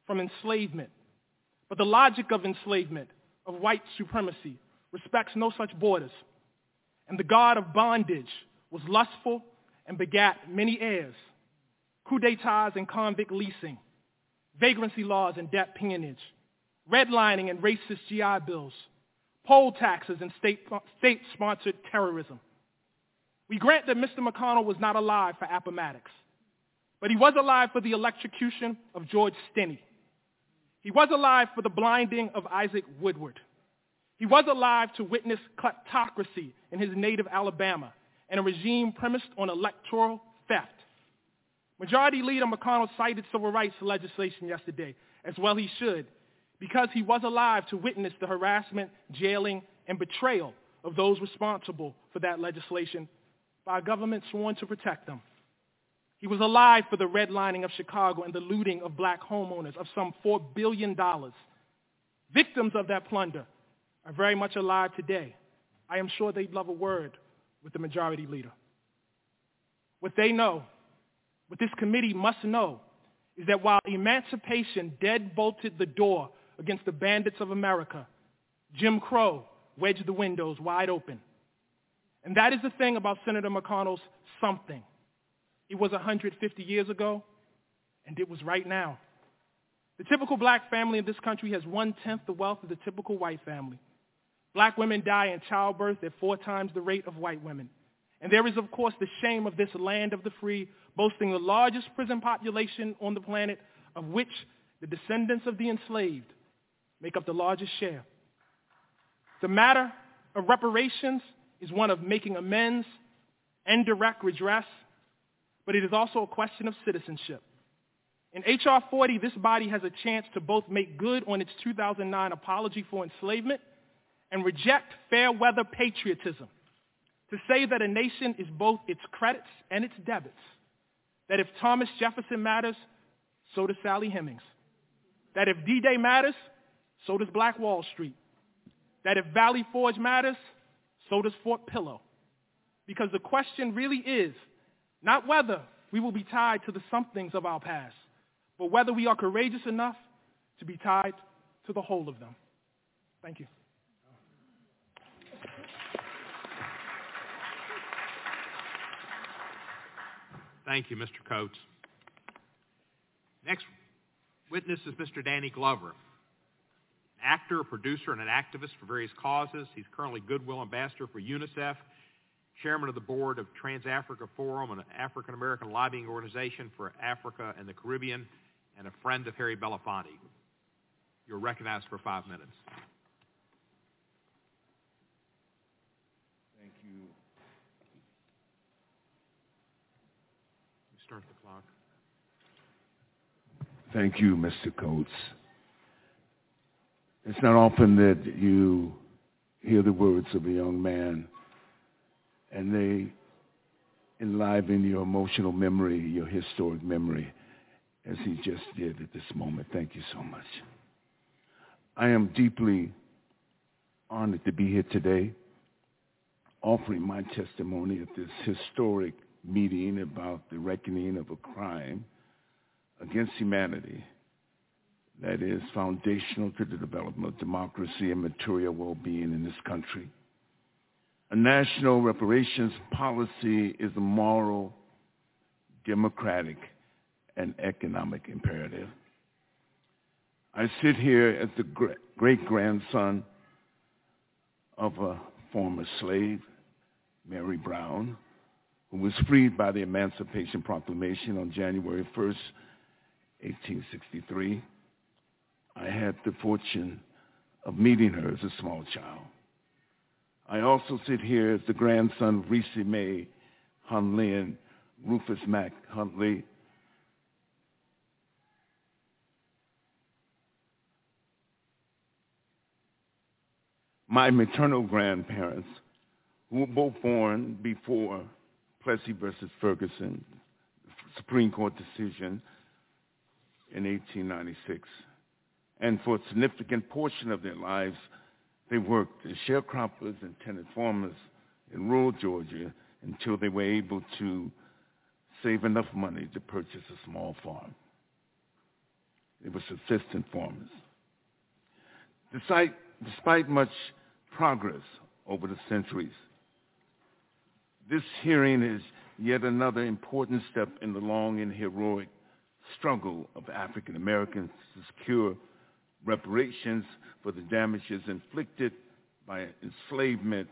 L: from enslavement. But the logic of enslavement, of white supremacy, respects no such borders. And the god of bondage was lustful and begat many heirs, coup d'etats and convict leasing, vagrancy laws and debt peonage, redlining and racist GI bills, poll taxes and state-sponsored terrorism. We grant that Mr. McConnell was not alive for Appomattox, but he was alive for the electrocution of George Stinney. He was alive for the blinding of Isaac Woodard. He was alive to witness kleptocracy in his native Alabama and a regime premised on electoral theft. Majority Leader McConnell cited civil rights legislation yesterday, as well he should, because he was alive to witness the harassment, jailing, and betrayal of those responsible for that legislation by a government sworn to protect them. He was alive for the redlining of Chicago and the looting of black homeowners of some $4 billion. Victims of that plunder are very much alive today. I am sure they'd love a word with the majority leader. What they know, what this committee must know, is that while emancipation dead-bolted the door against the bandits of America, Jim Crow wedged the windows wide open. And that is the thing about Senator McConnell's something. It was 150 years ago, and it was right now. The typical black family in this country has one-tenth the wealth of the typical white family. Black women die in childbirth at four times the rate of white women. And there is, of course, the shame of this land of the free, boasting the largest prison population on the planet, of which the descendants of the enslaved make up the largest share. The matter of reparations is one of making amends and direct redress, but it is also a question of citizenship. In H.R. 40, this body has a chance to both make good on its 2009 apology for enslavement and reject fair weather patriotism to say that a nation is both its credits and its debits, that if Thomas Jefferson matters, so does Sally Hemings, that if D-Day matters, so does Black Wall Street, that if Valley Forge matters, so does Fort Pillow. Because the question really is not whether we will be tied to the somethings of our past, but whether we are courageous enough to be tied to the whole of them. Thank you.
G: Thank you, Mr. Coates. Next witness is Mr. Danny Glover, an actor, a producer, and an activist for various causes. He's currently Goodwill Ambassador for UNICEF, chairman of the board of Trans-Africa Forum, an African-American lobbying organization for Africa and the Caribbean, and a friend of Harry Belafonte. You're recognized for five minutes.
C: Thank you.
G: Start the clock.
C: Thank you, Mr. Coates. It's not often that you hear the words of a young man and they enliven your emotional memory, your historic memory as he just did at this moment. Thank you so much. I am deeply honored to be here today offering my testimony at this historic meeting about the reckoning of a crime against humanity that is foundational to the development of democracy and material well-being in this country. A national reparations policy is a moral, democratic, and economic imperative. I sit here as the great-grandson of a former slave, Mary Brown, who was freed by the Emancipation Proclamation on January 1st, 1863. I had the fortune of meeting her as a small child. I also sit here as the grandson of Reese May Huntley and Rufus Mack Huntley, my maternal grandparents, who were both born before Plessy versus Ferguson, Supreme Court decision in 1896. And for a significant portion of their lives, they worked as sharecroppers and tenant farmers in rural Georgia until they were able to save enough money to purchase a small farm. They were subsistence farmers. Despite, despite much progress over the centuries. This hearing is yet another important step in the long and heroic struggle of African Americans to secure reparations for the damages inflicted by enslavement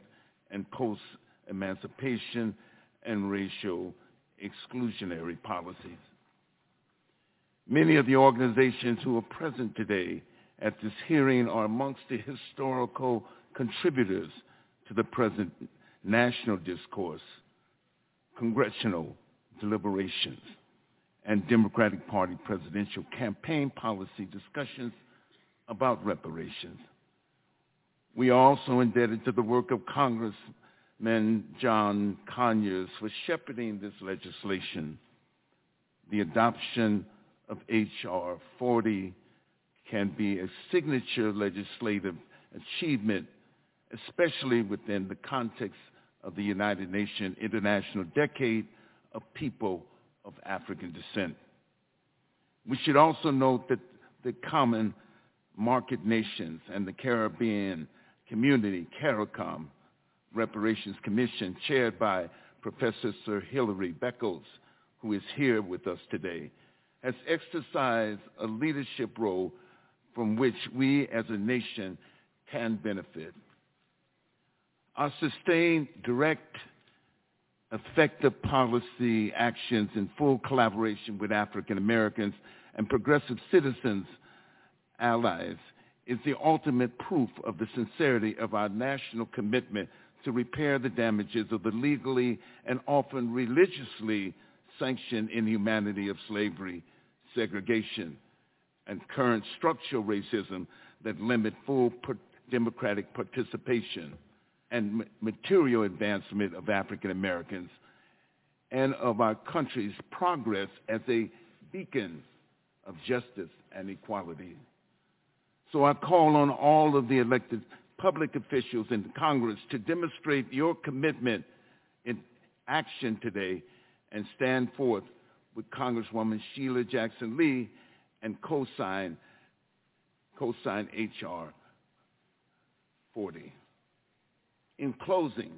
C: and post-emancipation and racial exclusionary policies. Many of the organizations who are present today at this hearing are amongst the historical contributors to the present national discourse, congressional deliberations, and Democratic Party presidential campaign policy discussions about reparations. We are also indebted to the work of Congressman John Conyers for shepherding this legislation. The adoption of H.R. 40 can be a signature legislative achievement especially within the context of the United Nations International Decade of People of African Descent. We should also note that the common market nations and the Caribbean Community, CARICOM, Reparations Commission, chaired by Professor Sir Hilary Beckles, who is here with us today, has exercised a leadership role from which we as a nation can benefit. Our sustained, direct, effective policy actions in full collaboration with African Americans and progressive citizens allies is the ultimate proof of the sincerity of our national commitment to repair the damages of the legally and often religiously sanctioned inhumanity of slavery, segregation, and current structural racism that limit full democratic participation and material advancement of African Americans and of our country's progress as a beacon of justice and equality. So I call on all of the elected public officials in Congress to demonstrate your commitment in action today and stand forth with Congresswoman Sheila Jackson Lee and co-sign co-sign HR 40. In closing,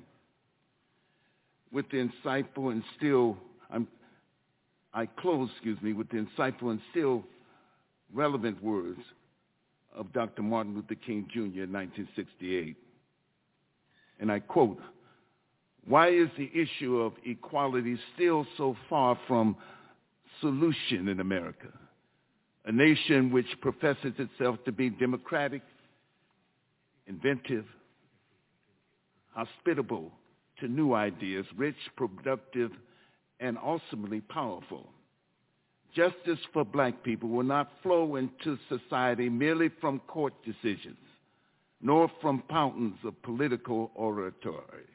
C: with the insightful and still, I'm, I close, excuse me, with the insightful and still relevant words of Dr. Martin Luther King Jr. in 1968. And I quote, why is the issue of equality still so far from solution in America? A nation which professes itself to be democratic, inventive, hospitable to new ideas, rich, productive, and ultimately powerful. Justice for black people will not flow into society merely from court decisions, nor from fountains of political oratory,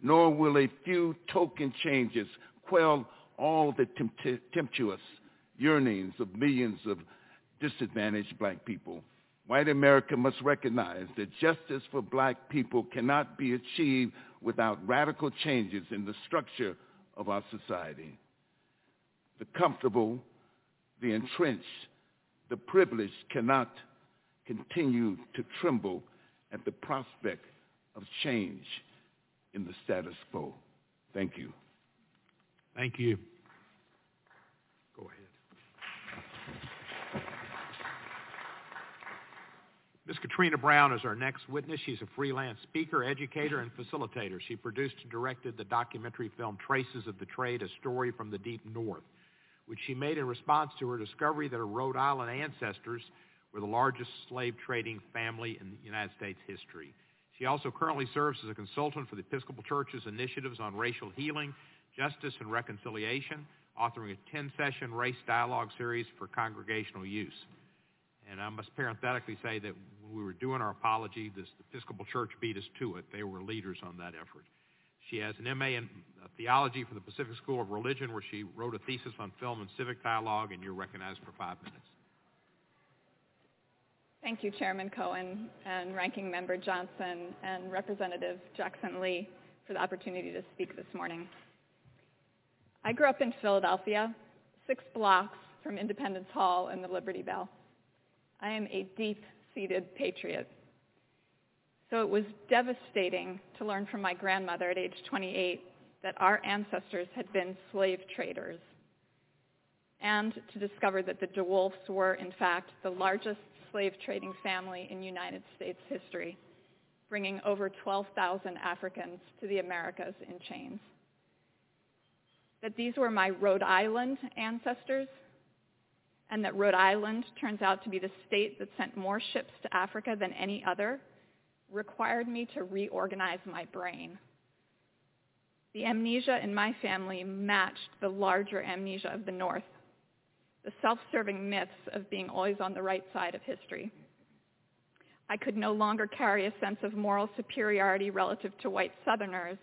C: nor will a few token changes quell all the tempt- tempestuous yearnings of millions of disadvantaged black people. White America must recognize that justice for black people cannot be achieved without radical changes in the structure of our society the comfortable, the entrenched, the privileged cannot continue to tremble at the prospect of change in the status quo. Thank you.
G: Thank you. Go ahead. Ms. Katrina Brown is our next witness. She's a freelance speaker, educator, and facilitator. She produced and directed the documentary film Traces of the Trade, a story from the deep north which she made in response to her discovery that her Rhode Island ancestors were the largest slave trading family in the United States history. She also currently serves as a consultant for the Episcopal Church's initiatives on racial healing, justice, and reconciliation, authoring a 10-session race dialogue series for congregational use. And I must parenthetically say that we were doing our apology, this, the Episcopal Church beat us to it. They were leaders on that effort. She has an MA in uh, theology from the Pacific School of Religion, where she wrote a thesis on film and civic dialogue, and you're recognized for five minutes.
M: Thank you, Chairman Cohen and Ranking Member Johnson and Representative Jackson Lee for the opportunity to speak this morning. I grew up in Philadelphia, six blocks from Independence Hall and the Liberty Bell. I am a deep-seated patriot so it was devastating to learn from my grandmother at age 28 that our ancestors had been slave traders and to discover that the DeWolfs were, in fact, the largest slave trading family in United States history, bringing over 12,000 Africans to the Americas in chains. That these were my Rhode Island ancestors, and that Rhode Island turns out to be the state that sent more ships to Africa than any other required me to reorganize my brain. The amnesia in my family matched the larger amnesia of the North, the self-serving myths of being always on the right side of history. I could no longer carry a sense of moral superiority relative to white Southerners,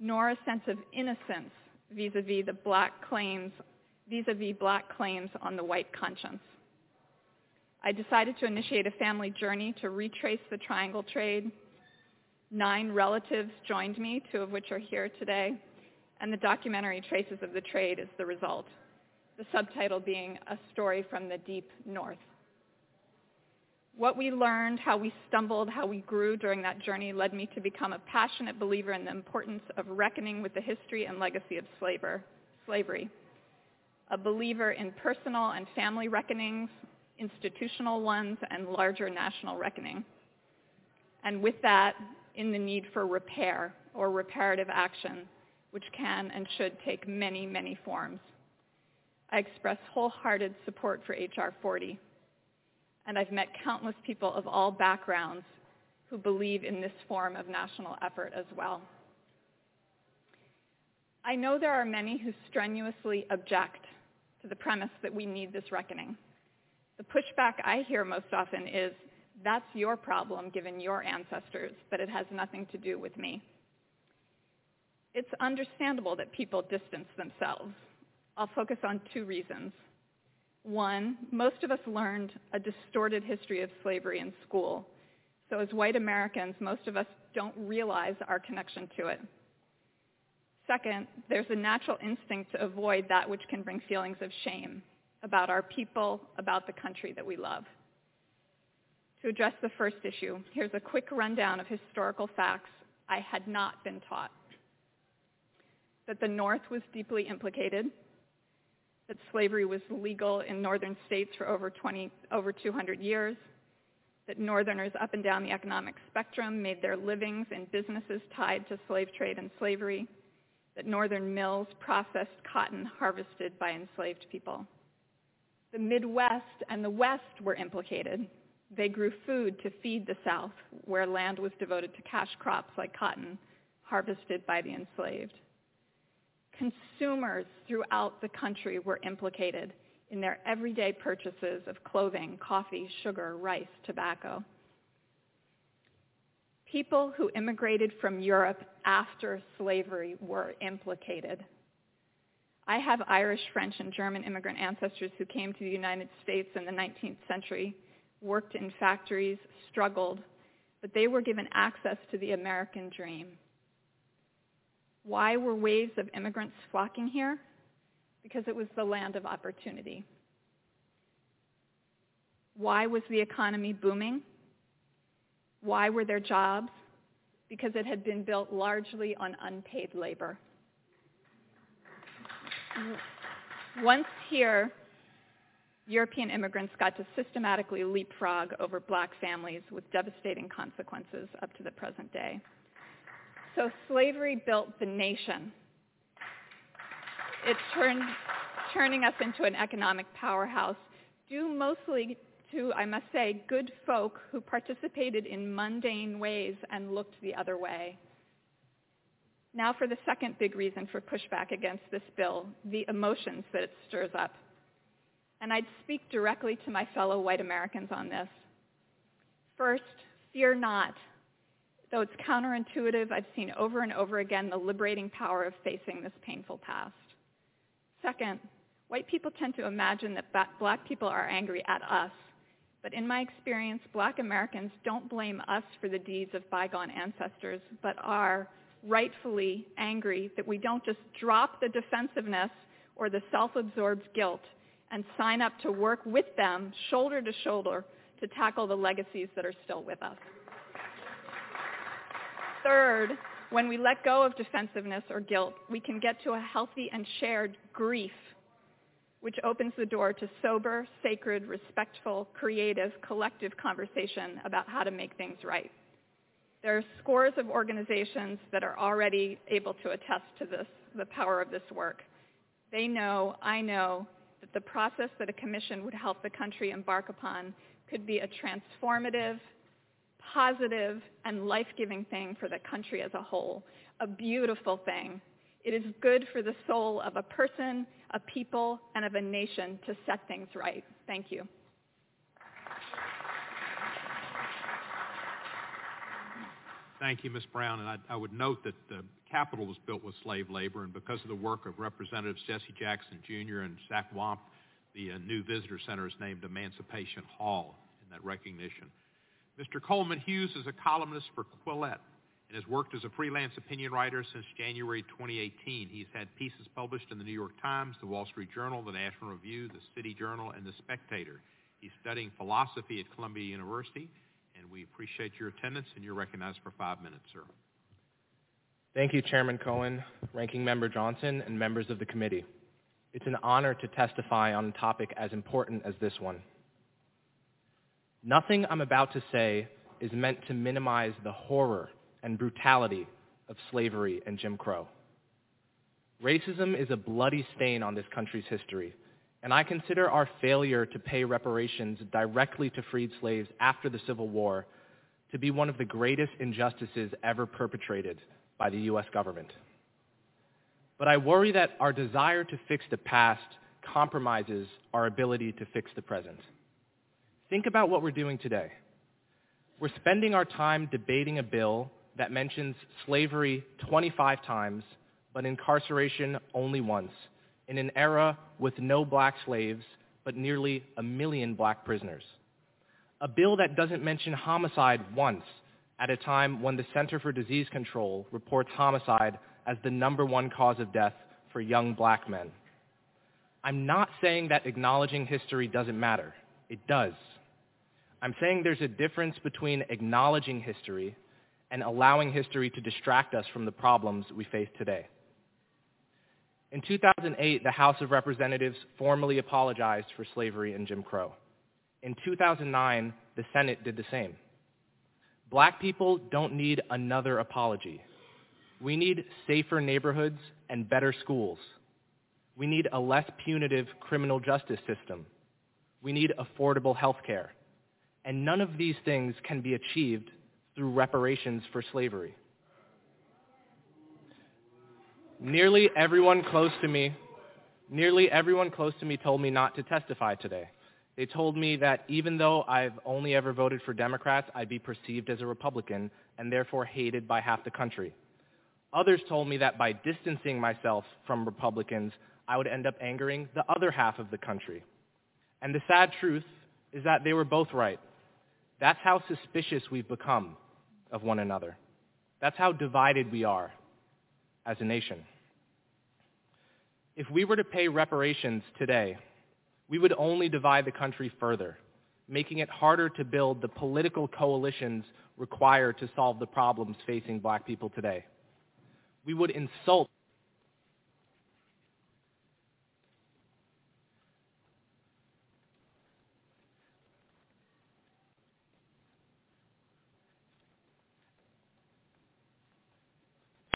M: nor a sense of innocence vis-a-vis the black claims, vis-a-vis black claims on the white conscience. I decided to initiate a family journey to retrace the triangle trade. Nine relatives joined me, two of which are here today, and the documentary Traces of the Trade is the result. the subtitle being A Story from the Deep North. What we learned, how we stumbled, how we grew during that journey led me to become a passionate believer in the importance of reckoning with the history and legacy of slavery. A believer in personal and family reckonings, institutional ones, and larger national reckoning. And with that, in the need for repair or reparative action, which can and should take many, many forms. I express wholehearted support for H.R. 40 and I've met countless people of all backgrounds who believe in this form of national effort as well. I know there are many who strenuously object to the premise that we need this reckoning. The pushback I hear most often is, that's your problem given your ancestors, but it has nothing to do with me. It's understandable that people distance themselves. I'll focus on two reasons. One, most of us learned a distorted history of slavery in school. So as white Americans, most of us don't realize our connection to it. Second, there's a natural instinct to avoid that which can bring feelings of shame about our people, about the country that we love. To address the first issue, here's a quick rundown of historical facts I had not been taught. That the North was deeply implicated that slavery was legal in northern states for over 20, over 200 years, that northerners up and down the economic spectrum made their livings in businesses tied to slave trade and slavery, that northern mills processed cotton harvested by enslaved people. The Midwest and the West were implicated. They grew food to feed the South, where land was devoted to cash crops like cotton, harvested by the enslaved consumers throughout the country were implicated in their everyday purchases of clothing, coffee, sugar, rice, tobacco. People who immigrated from Europe after slavery were implicated. I have Irish, French, and German immigrant ancestors who came to the United States in the 19th century, worked in factories, struggled, but they were given access to the American dream. Why were waves of immigrants flocking here? Because it was the land of opportunity. Why was the economy booming? Why were there jobs? Because it had been built largely on unpaid labor. Once here, European immigrants got to systematically leapfrog over black families with devastating consequences up to the present day. So slavery built the nation. It turned, turning us into an economic powerhouse due mostly to, I must say, good folk who participated in mundane ways and looked the other way. Now for the second big reason for pushback against this bill, the emotions that it stirs up. And I'd speak directly to my fellow white Americans on this. First, fear not. Though it's counterintuitive, I've seen over and over again the liberating power of facing this painful past. Second, white people tend to imagine that black people are angry at us. But in my experience, black Americans don't blame us for the deeds of bygone ancestors, but are rightfully angry that we don't just drop the defensiveness or the self-absorbed guilt and sign up to work with them shoulder to shoulder to tackle the legacies that are still with us. Third, when we let go of defensiveness or guilt, we can get to a healthy and shared grief, which opens the door to sober, sacred, respectful, creative, collective conversation about how to make things right. There are scores of organizations that are already able to attest to this, the power of this work. They know, I know, that the process that a commission would help the country embark upon could be a transformative, positive and life-giving thing for the country as a whole, a beautiful thing. It is good for the soul of a person, a people, and of a nation to set things right. Thank you.
G: Thank you, Ms. Brown. And I, I, would note that the Capitol was built with slave labor, and because of the work of Representatives Jesse Jackson Jr. and Zach Wamp, the uh, new visitor center is named Emancipation Hall in that recognition. Mr. Coleman Hughes is a columnist for Quillette, and has worked as a freelance opinion writer since January 2018. He's had pieces published in the New York Times, the Wall Street Journal, the National Review, the City Journal, and the Spectator. He's studying philosophy at Columbia University, and we appreciate your attendance, and you're recognized for five minutes, sir.
N: Thank you, Chairman Cohen, Ranking Member Johnson, and members of the committee. It's an honor to testify on a topic as important as this one. Nothing I'm about to say is meant to minimize the horror and brutality of slavery and Jim Crow. Racism is a bloody stain on this country's history, and I consider our failure to pay reparations directly to freed slaves after the Civil War to be one of the greatest injustices ever perpetrated by the U.S. government. But I worry that our desire to fix the past compromises our ability to fix the present. Think about what we're doing today. We're spending our time debating a bill that mentions slavery 25 times, but incarceration only once, in an era with no black slaves, but nearly a million black prisoners. A bill that doesn't mention homicide once, at a time when the Center for Disease Control reports homicide as the number one cause of death for young black men. I'm not saying that acknowledging history doesn't matter. It does. I'm saying there's a difference between acknowledging history and allowing history to distract us from the problems we face today. In 2008, the House of Representatives formally apologized for slavery and Jim Crow. In 2009, the Senate did the same. Black people don't need another apology. We need safer neighborhoods and better schools. We need a less punitive criminal justice system. We need affordable health care. And none of these things can be achieved through reparations for slavery. Nearly everyone close to me, nearly everyone close to me told me not to testify today. They told me that even though I've only ever voted for Democrats, I'd be perceived as a Republican and therefore hated by half the country. Others told me that by distancing myself from Republicans, I would end up angering the other half of the country. And the sad truth is that they were both right. That's how suspicious we've become of one another. That's how divided we are as a nation. If we were to pay reparations today, we would only divide the country further, making it harder to build the political coalitions required to solve the problems facing black people today. We would insult